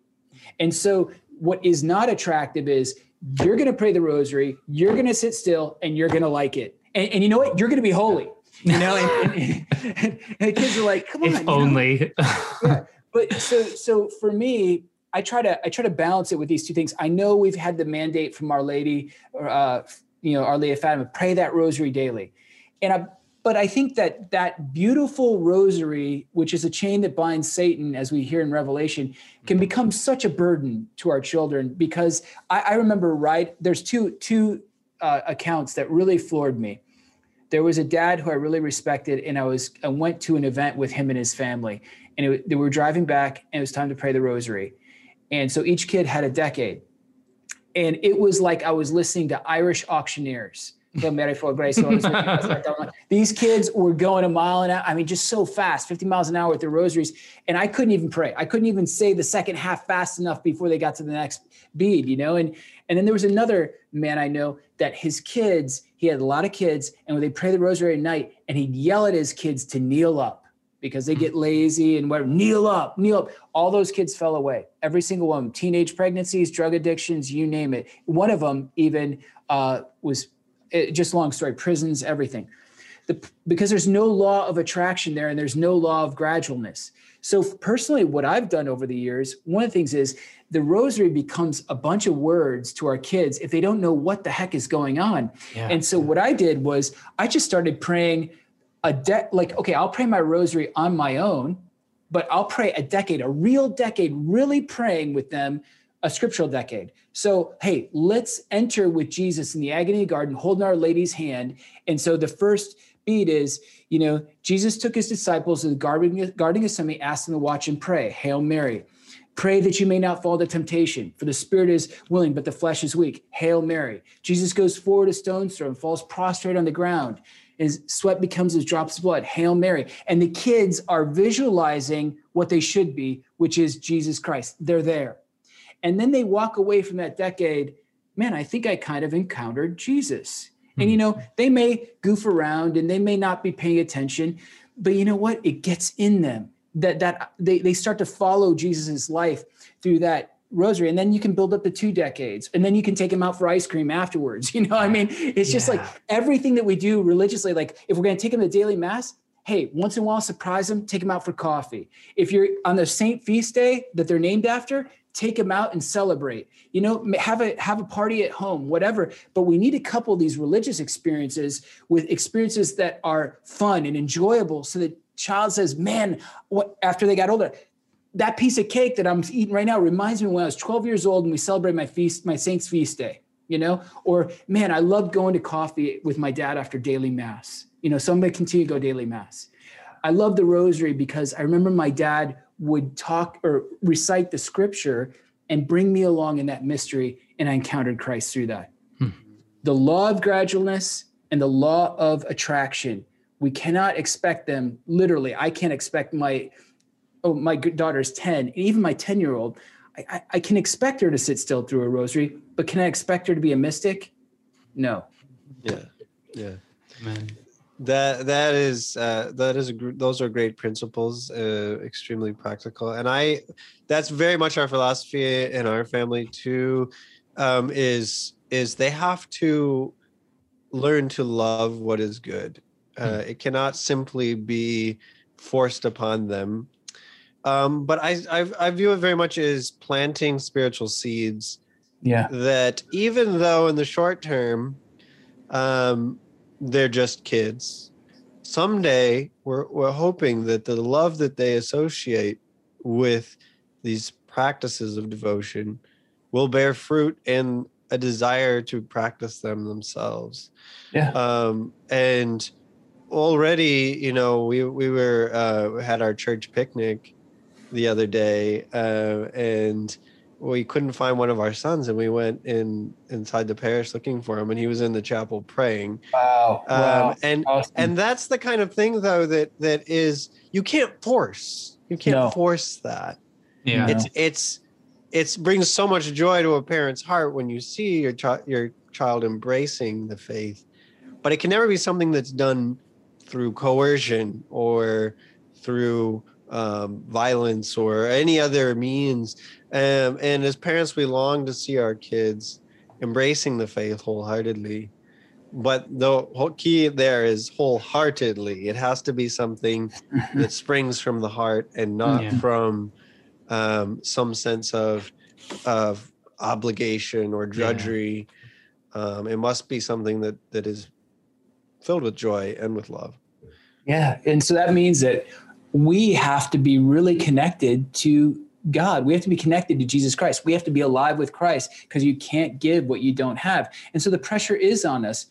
And so, what is not attractive is you're going to pray the rosary, you're going to sit still, and you're going to like it. And, and you know what? You're going to be holy. You know, and, and, and, the kids are like, "Come on!" If only. yeah, but so so for me, I try to I try to balance it with these two things. I know we've had the mandate from Our Lady, uh, you know, Our Lady of Fatima, pray that rosary daily, and I but I think that that beautiful rosary, which is a chain that binds Satan, as we hear in Revelation, can become such a burden to our children. Because I, I remember right there's two two uh, accounts that really floored me. There was a dad who I really respected, and I was I went to an event with him and his family, and it, they were driving back, and it was time to pray the rosary, and so each kid had a decade, and it was like I was listening to Irish auctioneers Mary for Grace. These kids were going a mile an hour. I mean, just so fast, 50 miles an hour with their rosaries. And I couldn't even pray. I couldn't even say the second half fast enough before they got to the next bead, you know? And and then there was another man I know that his kids, he had a lot of kids, and when they pray the rosary at night, and he'd yell at his kids to kneel up because they get lazy and whatever. Kneel up, kneel up. All those kids fell away. Every single one. Teenage pregnancies, drug addictions, you name it. One of them even uh, was it, just long story, prisons, everything. The, because there's no law of attraction there and there's no law of gradualness. So personally, what I've done over the years, one of the things is the rosary becomes a bunch of words to our kids if they don't know what the heck is going on. Yeah. And so what I did was I just started praying a de- like, okay, I'll pray my rosary on my own, but I'll pray a decade, a real decade, really praying with them a scriptural decade. So, hey, let's enter with Jesus in the agony garden, holding Our Lady's hand. And so the first beat is, you know, Jesus took his disciples to the Garden, of Gethsemane, asked them to watch and pray. Hail Mary. Pray that you may not fall to temptation, for the spirit is willing, but the flesh is weak. Hail Mary. Jesus goes forward a stone's throw and falls prostrate on the ground. His sweat becomes as drops of blood. Hail Mary. And the kids are visualizing what they should be, which is Jesus Christ. They're there. And then they walk away from that decade, man, I think I kind of encountered Jesus. And you hmm. know, they may goof around and they may not be paying attention, but you know what? It gets in them that that they, they start to follow Jesus's life through that rosary. And then you can build up to two decades and then you can take them out for ice cream afterwards. You know i mean? It's yeah. just like everything that we do religiously like if we're going to take them to daily mass hey once in a while surprise them take them out for coffee. If you're on the saint feast day that they're named after take them out and celebrate you know have a have a party at home whatever. But we need to couple these religious experiences with experiences that are fun and enjoyable so that child says man what after they got older that piece of cake that i'm eating right now reminds me when i was 12 years old and we celebrate my feast my saint's feast day you know? Or man i loved going to coffee with my dad after daily mass. You know so i'm going to continue to go daily mass. I love the rosary because i remember my dad would talk or recite the scripture and bring me along in that mystery. And I encountered Christ through that. Hmm. The law of gradualness and the law of attraction. We cannot expect them literally. I can't expect my oh my daughter's 10 and even my 10 year old I, I, I can expect her to sit still through a rosary, but can I expect her to be a mystic? No. Yeah. Yeah. Amen. That that is uh, that is a gr- those are great principles, uh, extremely practical, and I that's very much our philosophy in our family too. Um, is is they have to learn to love what is good. Uh, it cannot simply be forced upon them. Um, but I, I I view it very much as planting spiritual seeds Yeah. that even though in the short term um, they're just kids, someday we're, we're hoping that the love that they associate with these practices of devotion will bear fruit in a desire to practice them themselves. Yeah. Um, and already, you know, we we were uh, had our church picnic the other day, uh, and we couldn't find one of our sons, and we went in inside the parish looking for him, and he was in the chapel praying. Wow. Um, wow. And Awesome. and that's the kind of thing, though, that that is you can't force. You can't No. force that. Yeah. It's it's it's brings so much joy to a parent's heart when you see your child your child embracing the faith, but it can never be something that's done through coercion or through um, violence or any other means. Um, and as parents, we long to see our kids embracing the faith wholeheartedly. But the whole key there is wholeheartedly. It has to be something that springs from the heart and not Yeah. from um, some sense of of obligation or drudgery. Um, it must be something that that is filled with joy and with love. Yeah. And so that means that we have to be really connected to God. We have to be connected to Jesus Christ. We have to be alive with Christ because you can't give what you don't have. And so the pressure is on us.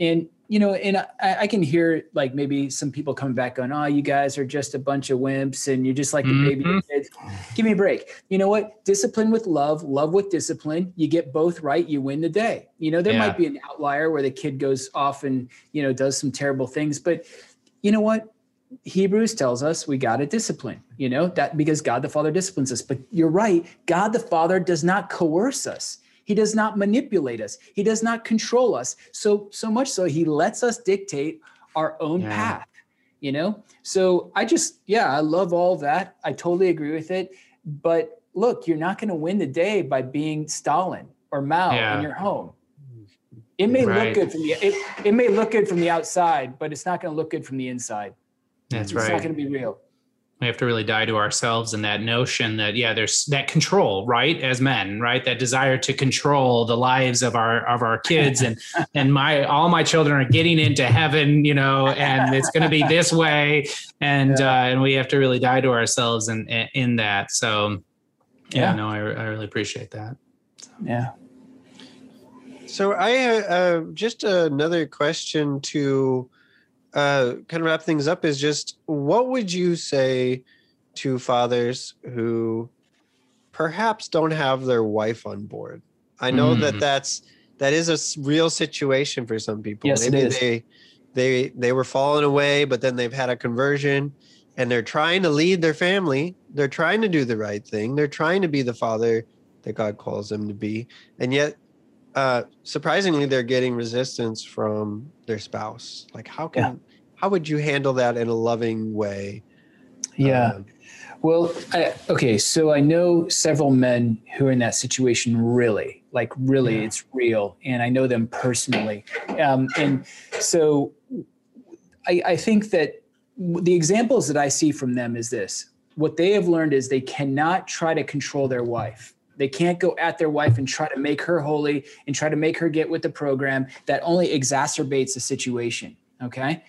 And, you know, and I, I can hear like maybe some people coming back going, oh, you guys are just a bunch of wimps and you're just like the baby Mhm. kids. Give me a break. You know what? Discipline with love, love with discipline. You get both right, you win the day. You know, there Yeah. might be an outlier where the kid goes off and, you know, does some terrible things, but you know what? Hebrews tells us we got to discipline, you know, that because God the Father disciplines us. But you're right, God the Father does not coerce us. He does not manipulate us. He does not control us. So so much so he lets us dictate our own Yeah. path, you know? So I just yeah, I love all that. I totally agree with it. But look, you're not going to win the day by being Stalin or Mao Yeah. in your home. It may Right. look good from the it, it may look good from the outside, but it's not going to look good from the inside. That's It's not right. going to be real. we have to really die to ourselves and that notion that yeah there's that control right as men right that desire to control the lives of our of our kids and and my all my children are getting into heaven you know and it's going to be this way and Yeah. uh and we have to really die to ourselves in in that so yeah, Yeah. no I, I really appreciate that Yeah. So I uh, uh, just another question to uh, kind of wrap things up is just what would you say to fathers who perhaps don't have their wife on board? I know that Mm. that's that is a real situation for some people. Yes, it Maybe is. they they they were falling away, but then they've had a conversion and they're trying to lead their family. They're trying to do the right thing. They're trying to be the father that God calls them to be, and yet uh, surprisingly, they're getting resistance from their spouse. Like, how can, Yeah. how would you handle that in a loving way? Yeah. Um, Well, I, okay. So I know several men who are in that situation really, like really, Yeah. it's real. And I know them personally. Um, and so I, I think that the examples that I see from them is this what they have learned is they cannot try to control their wife. They can't go at their wife and try to make her holy and try to make her get with the program. That only exacerbates the situation. Okay.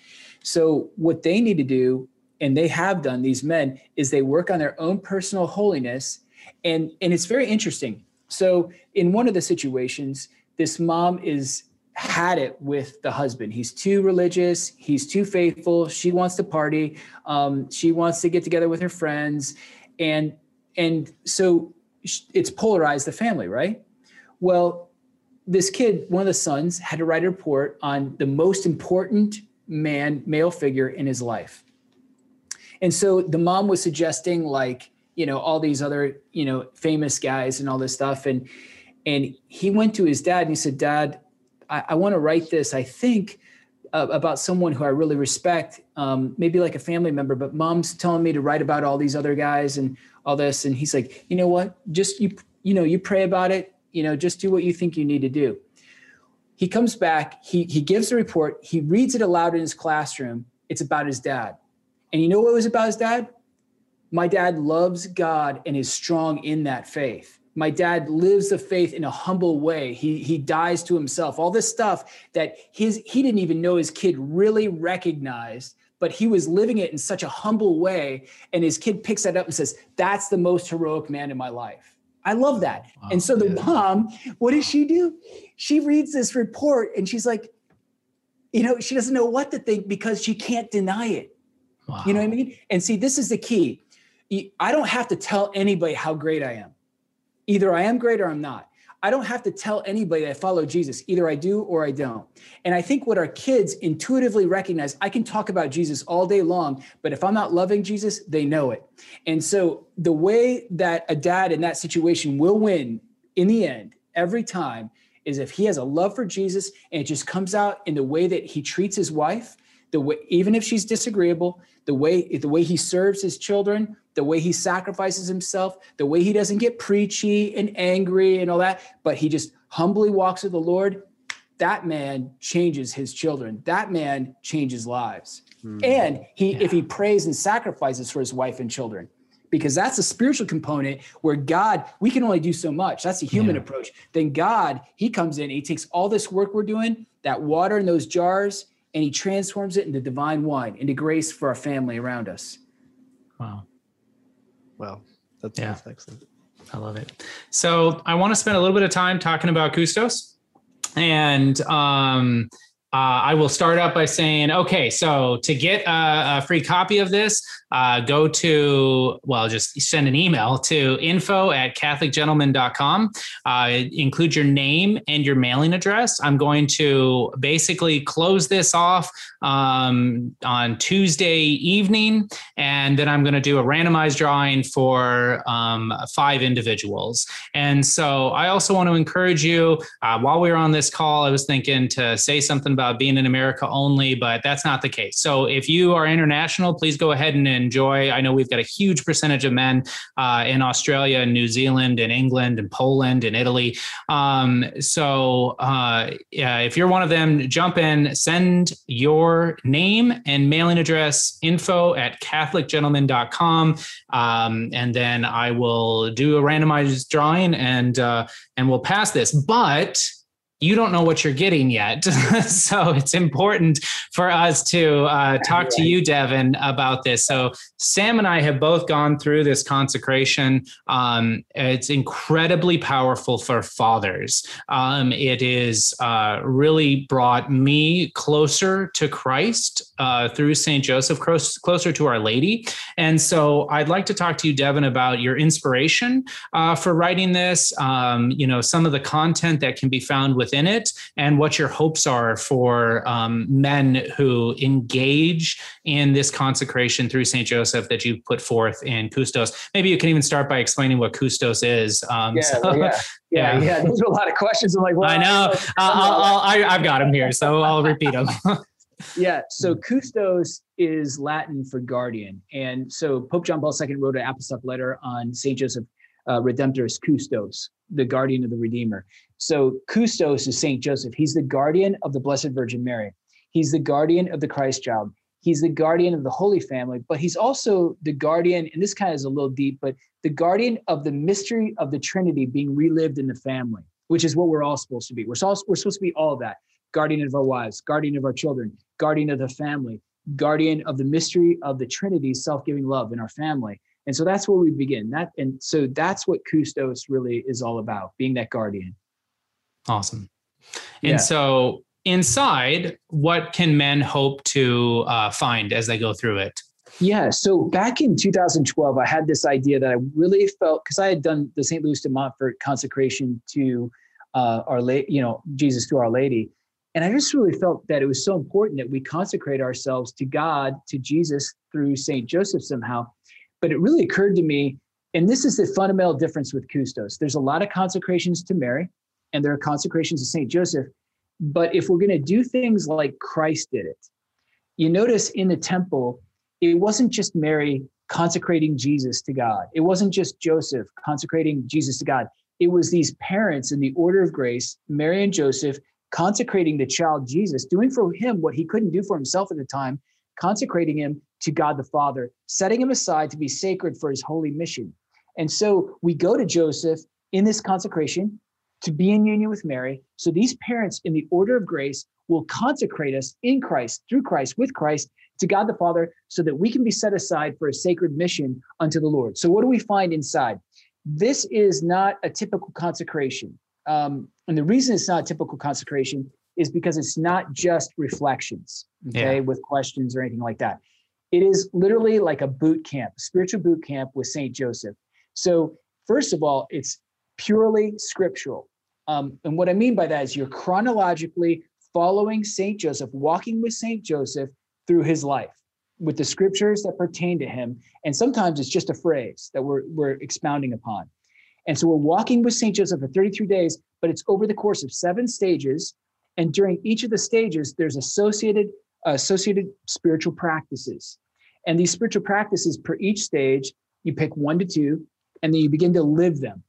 So, what they need to do, and they have done, these men, is they work on their own personal holiness. And, and it's very interesting. So, in one of the situations, this mom is had it with the husband. He's too religious. He's too faithful. She wants to party. Um, she wants to get together with her friends, and and so it's polarized the family, right? Well, this kid, one of the sons, had to write a report on the most important man, male figure in his life. And so the mom was suggesting, like, you know, all these other, you know, famous guys and all this stuff. And and he went to his dad and he said, Dad, I, I want to write this. I think uh, about someone who I really respect, um, maybe like a family member, but mom's telling me to write about all these other guys and all this. And he's like, you know what? Just you, you know, you pray about it. You know, just do what you think you need to do. He comes back. He he gives the report. He reads it aloud in his classroom. It's about his dad. And you know what was about his dad? My dad loves God and is strong in that faith my dad lives the faith in a humble way he he dies to himself all this stuff that his he didn't even know his kid really recognized but he was living it in such a humble way and his kid picks that up and says that's the most heroic man in my life. I love that. Wow, and so the yeah. mom what does she do? She reads this report and she's like you know she doesn't know what to think because she can't deny it. Wow. you know what i mean? And see this is the key. I don't have to tell anybody how great i am. Either I am great or I'm not. I don't have to tell anybody that I follow Jesus. Either I do or I don't. And I think what our kids intuitively recognize, I can talk about Jesus all day long, but if I'm not loving Jesus, they know it. And so the way that a dad in that situation will win in the end, every time, is if he has a love for Jesus and it just comes out in the way that he treats his wife, the way even if she's disagreeable, the way the way he serves his children, the way he sacrifices himself, the way he doesn't get preachy and angry and all that, but he just humbly walks with the Lord, that man changes his children. That man changes lives. Mm. And he yeah. if he prays and sacrifices for his wife and children, because that's a spiritual component where God, we can only do so much. That's a human yeah. approach. Then God, he comes in, he takes all this work we're doing, that water in those jars, and he transforms it into divine wine, into grace for our family around us. Wow. Wow. That's, yeah. that's excellent. I love it. So I want to spend a little bit of time talking about Custos. And um, uh, I will start out by saying, okay, so to get a, a free copy of this, uh, go to, well, just send an email to info at catholicgentleman.com. Uh, include your name and your mailing address. I'm going to basically close this off um, on Tuesday evening, and then I'm going to do a randomized drawing for um, five individuals. And so I also want to encourage you, uh, while we were on this call, I was thinking to say something about being in America only, but that's not the case. So if you are international, please go ahead and enjoy. I know we've got a huge percentage of men uh, in Australia and New Zealand and England and Poland and Italy. Um, so uh, yeah, if you're one of them, jump in, send your name and mailing address info at catholicgentleman.com. Um, and then I will do a randomized drawing and uh, and we'll pass this. But you don't know what you're getting yet. so it's important for us to uh, talk to you, Devin, about this. So Sam and I have both gone through this consecration. Um, it's incredibly powerful for fathers. Um, it is uh, really brought me closer to Christ uh, through St. Joseph, closer to Our Lady. And so I'd like to talk to you, Devin, about your inspiration uh, for writing this, um, you know, some of the content that can be found with within it and what your hopes are for um, men who engage in this consecration through St. Joseph that you put forth in Custos. Maybe you can even start by explaining what Custos is. Um, yeah, so, yeah, yeah, yeah, Those are a lot of questions. I'm like, well, I know. I have got them here, so I'll repeat them. yeah. So Custos is Latin for guardian. And so Pope John Paul II wrote an apostolic letter on St. Joseph uh, Redemptoris Custos, the guardian of the Redeemer. So Custos is Saint Joseph. He's the guardian of the Blessed Virgin Mary. He's the guardian of the Christ child. He's the guardian of the Holy Family, but he's also the guardian, and this kind of is a little deep, but the guardian of the mystery of the Trinity being relived in the family, which is what we're all supposed to be. We're, all, we're supposed to be all of that guardian of our wives, guardian of our children, guardian of the family, guardian of the mystery of the Trinity, self giving love in our family. And so that's where we begin. That and so that's what Custos really is all about, being that guardian. Awesome. And yeah. so inside, what can men hope to uh, find as they go through it? Yeah. So back in 2012, I had this idea that I really felt because I had done the St. Louis de Montfort consecration to uh, our late, you know, Jesus to Our Lady. And I just really felt that it was so important that we consecrate ourselves to God, to Jesus through St. Joseph somehow. But it really occurred to me And this is the fundamental difference with Custos. There's a lot of consecrations to Mary, and there are consecrations to St. Joseph. But if we're going to do things like Christ did it, you notice in the temple, it wasn't just Mary consecrating Jesus to God. It wasn't just Joseph consecrating Jesus to God. It was these parents in the order of grace, Mary and Joseph, consecrating the child Jesus, doing for him what he couldn't do for himself at the time, consecrating him to God the Father, setting him aside to be sacred for his holy mission. And so we go to Joseph in this consecration to be in union with Mary. So these parents in the order of grace will consecrate us in Christ, through Christ, with Christ to God the Father, so that we can be set aside for a sacred mission unto the Lord. So what do we find inside? This is not a typical consecration. Um, and the reason it's not a typical consecration is because it's not just reflections, okay, yeah. with questions or anything like that. It is literally like a boot camp, spiritual boot camp with St. Joseph. So, first of all, it's purely scriptural. Um, and what I mean by that is you're chronologically following St. Joseph, walking with St. Joseph through his life with the scriptures that pertain to him. And sometimes it's just a phrase that we're, we're expounding upon. And so we're walking with St. Joseph for 33 days, but it's over the course of seven stages. And during each of the stages, there's associated uh, associated spiritual practices. And these spiritual practices per each stage, you pick one to two, and then you begin to live them.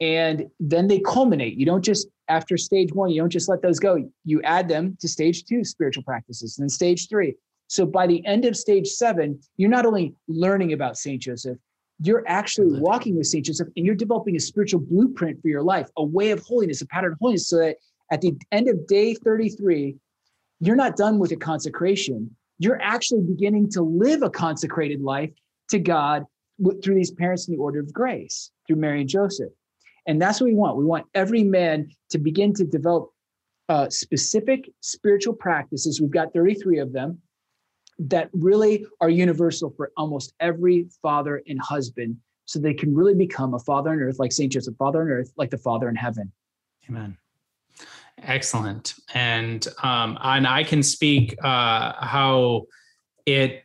And then they culminate. You don't just, after stage one, you don't just let those go. You add them to stage two spiritual practices, and then stage three. So by the end of stage seven, you're not only learning about St. Joseph, you're actually walking with St. Joseph and you're developing a spiritual blueprint for your life, a way of holiness, a pattern of holiness, so that at the end of day 33, you're not done with a consecration. You're actually beginning to live a consecrated life to God through these parents in the order of grace, through Mary and Joseph. And that's what we want. We want every man to begin to develop uh, specific spiritual practices. We've got 33 of them that really are universal for almost every father and husband so they can really become a father on earth like St. Joseph, father on earth like the father in heaven. Amen. Excellent. And um, and I can speak uh, how it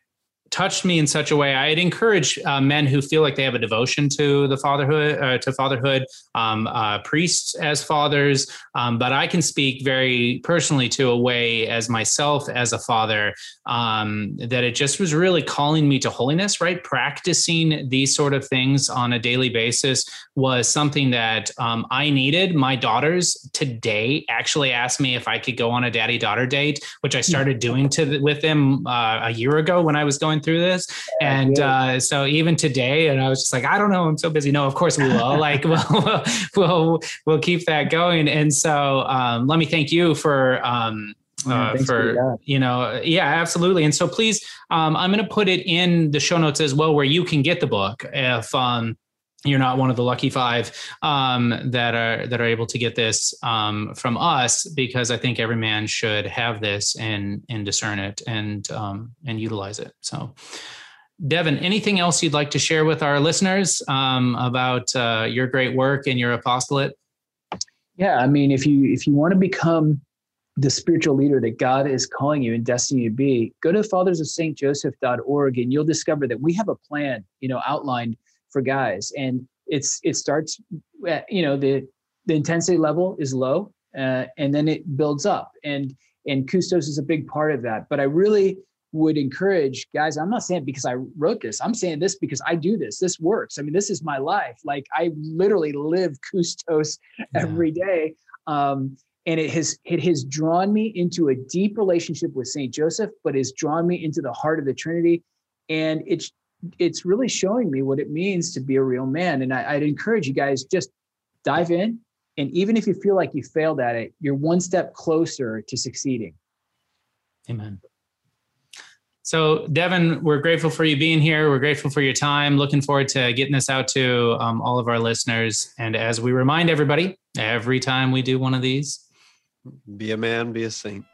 touched me in such a way. I'd encourage uh, men who feel like they have a devotion to the fatherhood, uh, to fatherhood, um, uh, priests as fathers. Um, but I can speak very personally to a way as myself as a father um, that it just was really calling me to holiness. Right, practicing these sort of things on a daily basis was something that um, I needed. My daughters today actually asked me if I could go on a daddy daughter date, which I started doing to with them uh, a year ago when I was going through this. And uh, so even today, and I was just like, I don't know, I'm so busy. No, of course we will. like we'll, we'll we'll keep that going. And so um, let me thank you for um, uh, for, for you know yeah absolutely and so please um, i'm going to put it in the show notes as well where you can get the book if um, you're not one of the lucky five um, that are that are able to get this um, from us because I think every man should have this and and discern it and um, and utilize it. So, Devin, anything else you'd like to share with our listeners um, about uh, your great work and your apostolate? Yeah, I mean, if you if you want to become the spiritual leader that God is calling you and destined you to be, go to fathersofstjoseph.org and you'll discover that we have a plan, you know, outlined for guys. And it's it starts at, you know the the intensity level is low uh, and then it builds up. And and custos is a big part of that. But i really would encourage guys i'm not saying because i wrote this i'm saying this because i do this. This works. I mean this is my life. Like i literally live custos every day. Um, and it has it has drawn me into a deep relationship with saint joseph but has drawn me into the heart of the trinity. And it's it's really showing me what it means to be a real man. And I, would encourage you guys just dive in. And even if you feel like you failed at it, you're one step closer to succeeding. Amen. So, Devin, we're grateful for you being here. We're grateful for your time. Looking forward to getting this out to um, all of our listeners. And as we remind everybody, every time we do one of these, be a man, be a saint.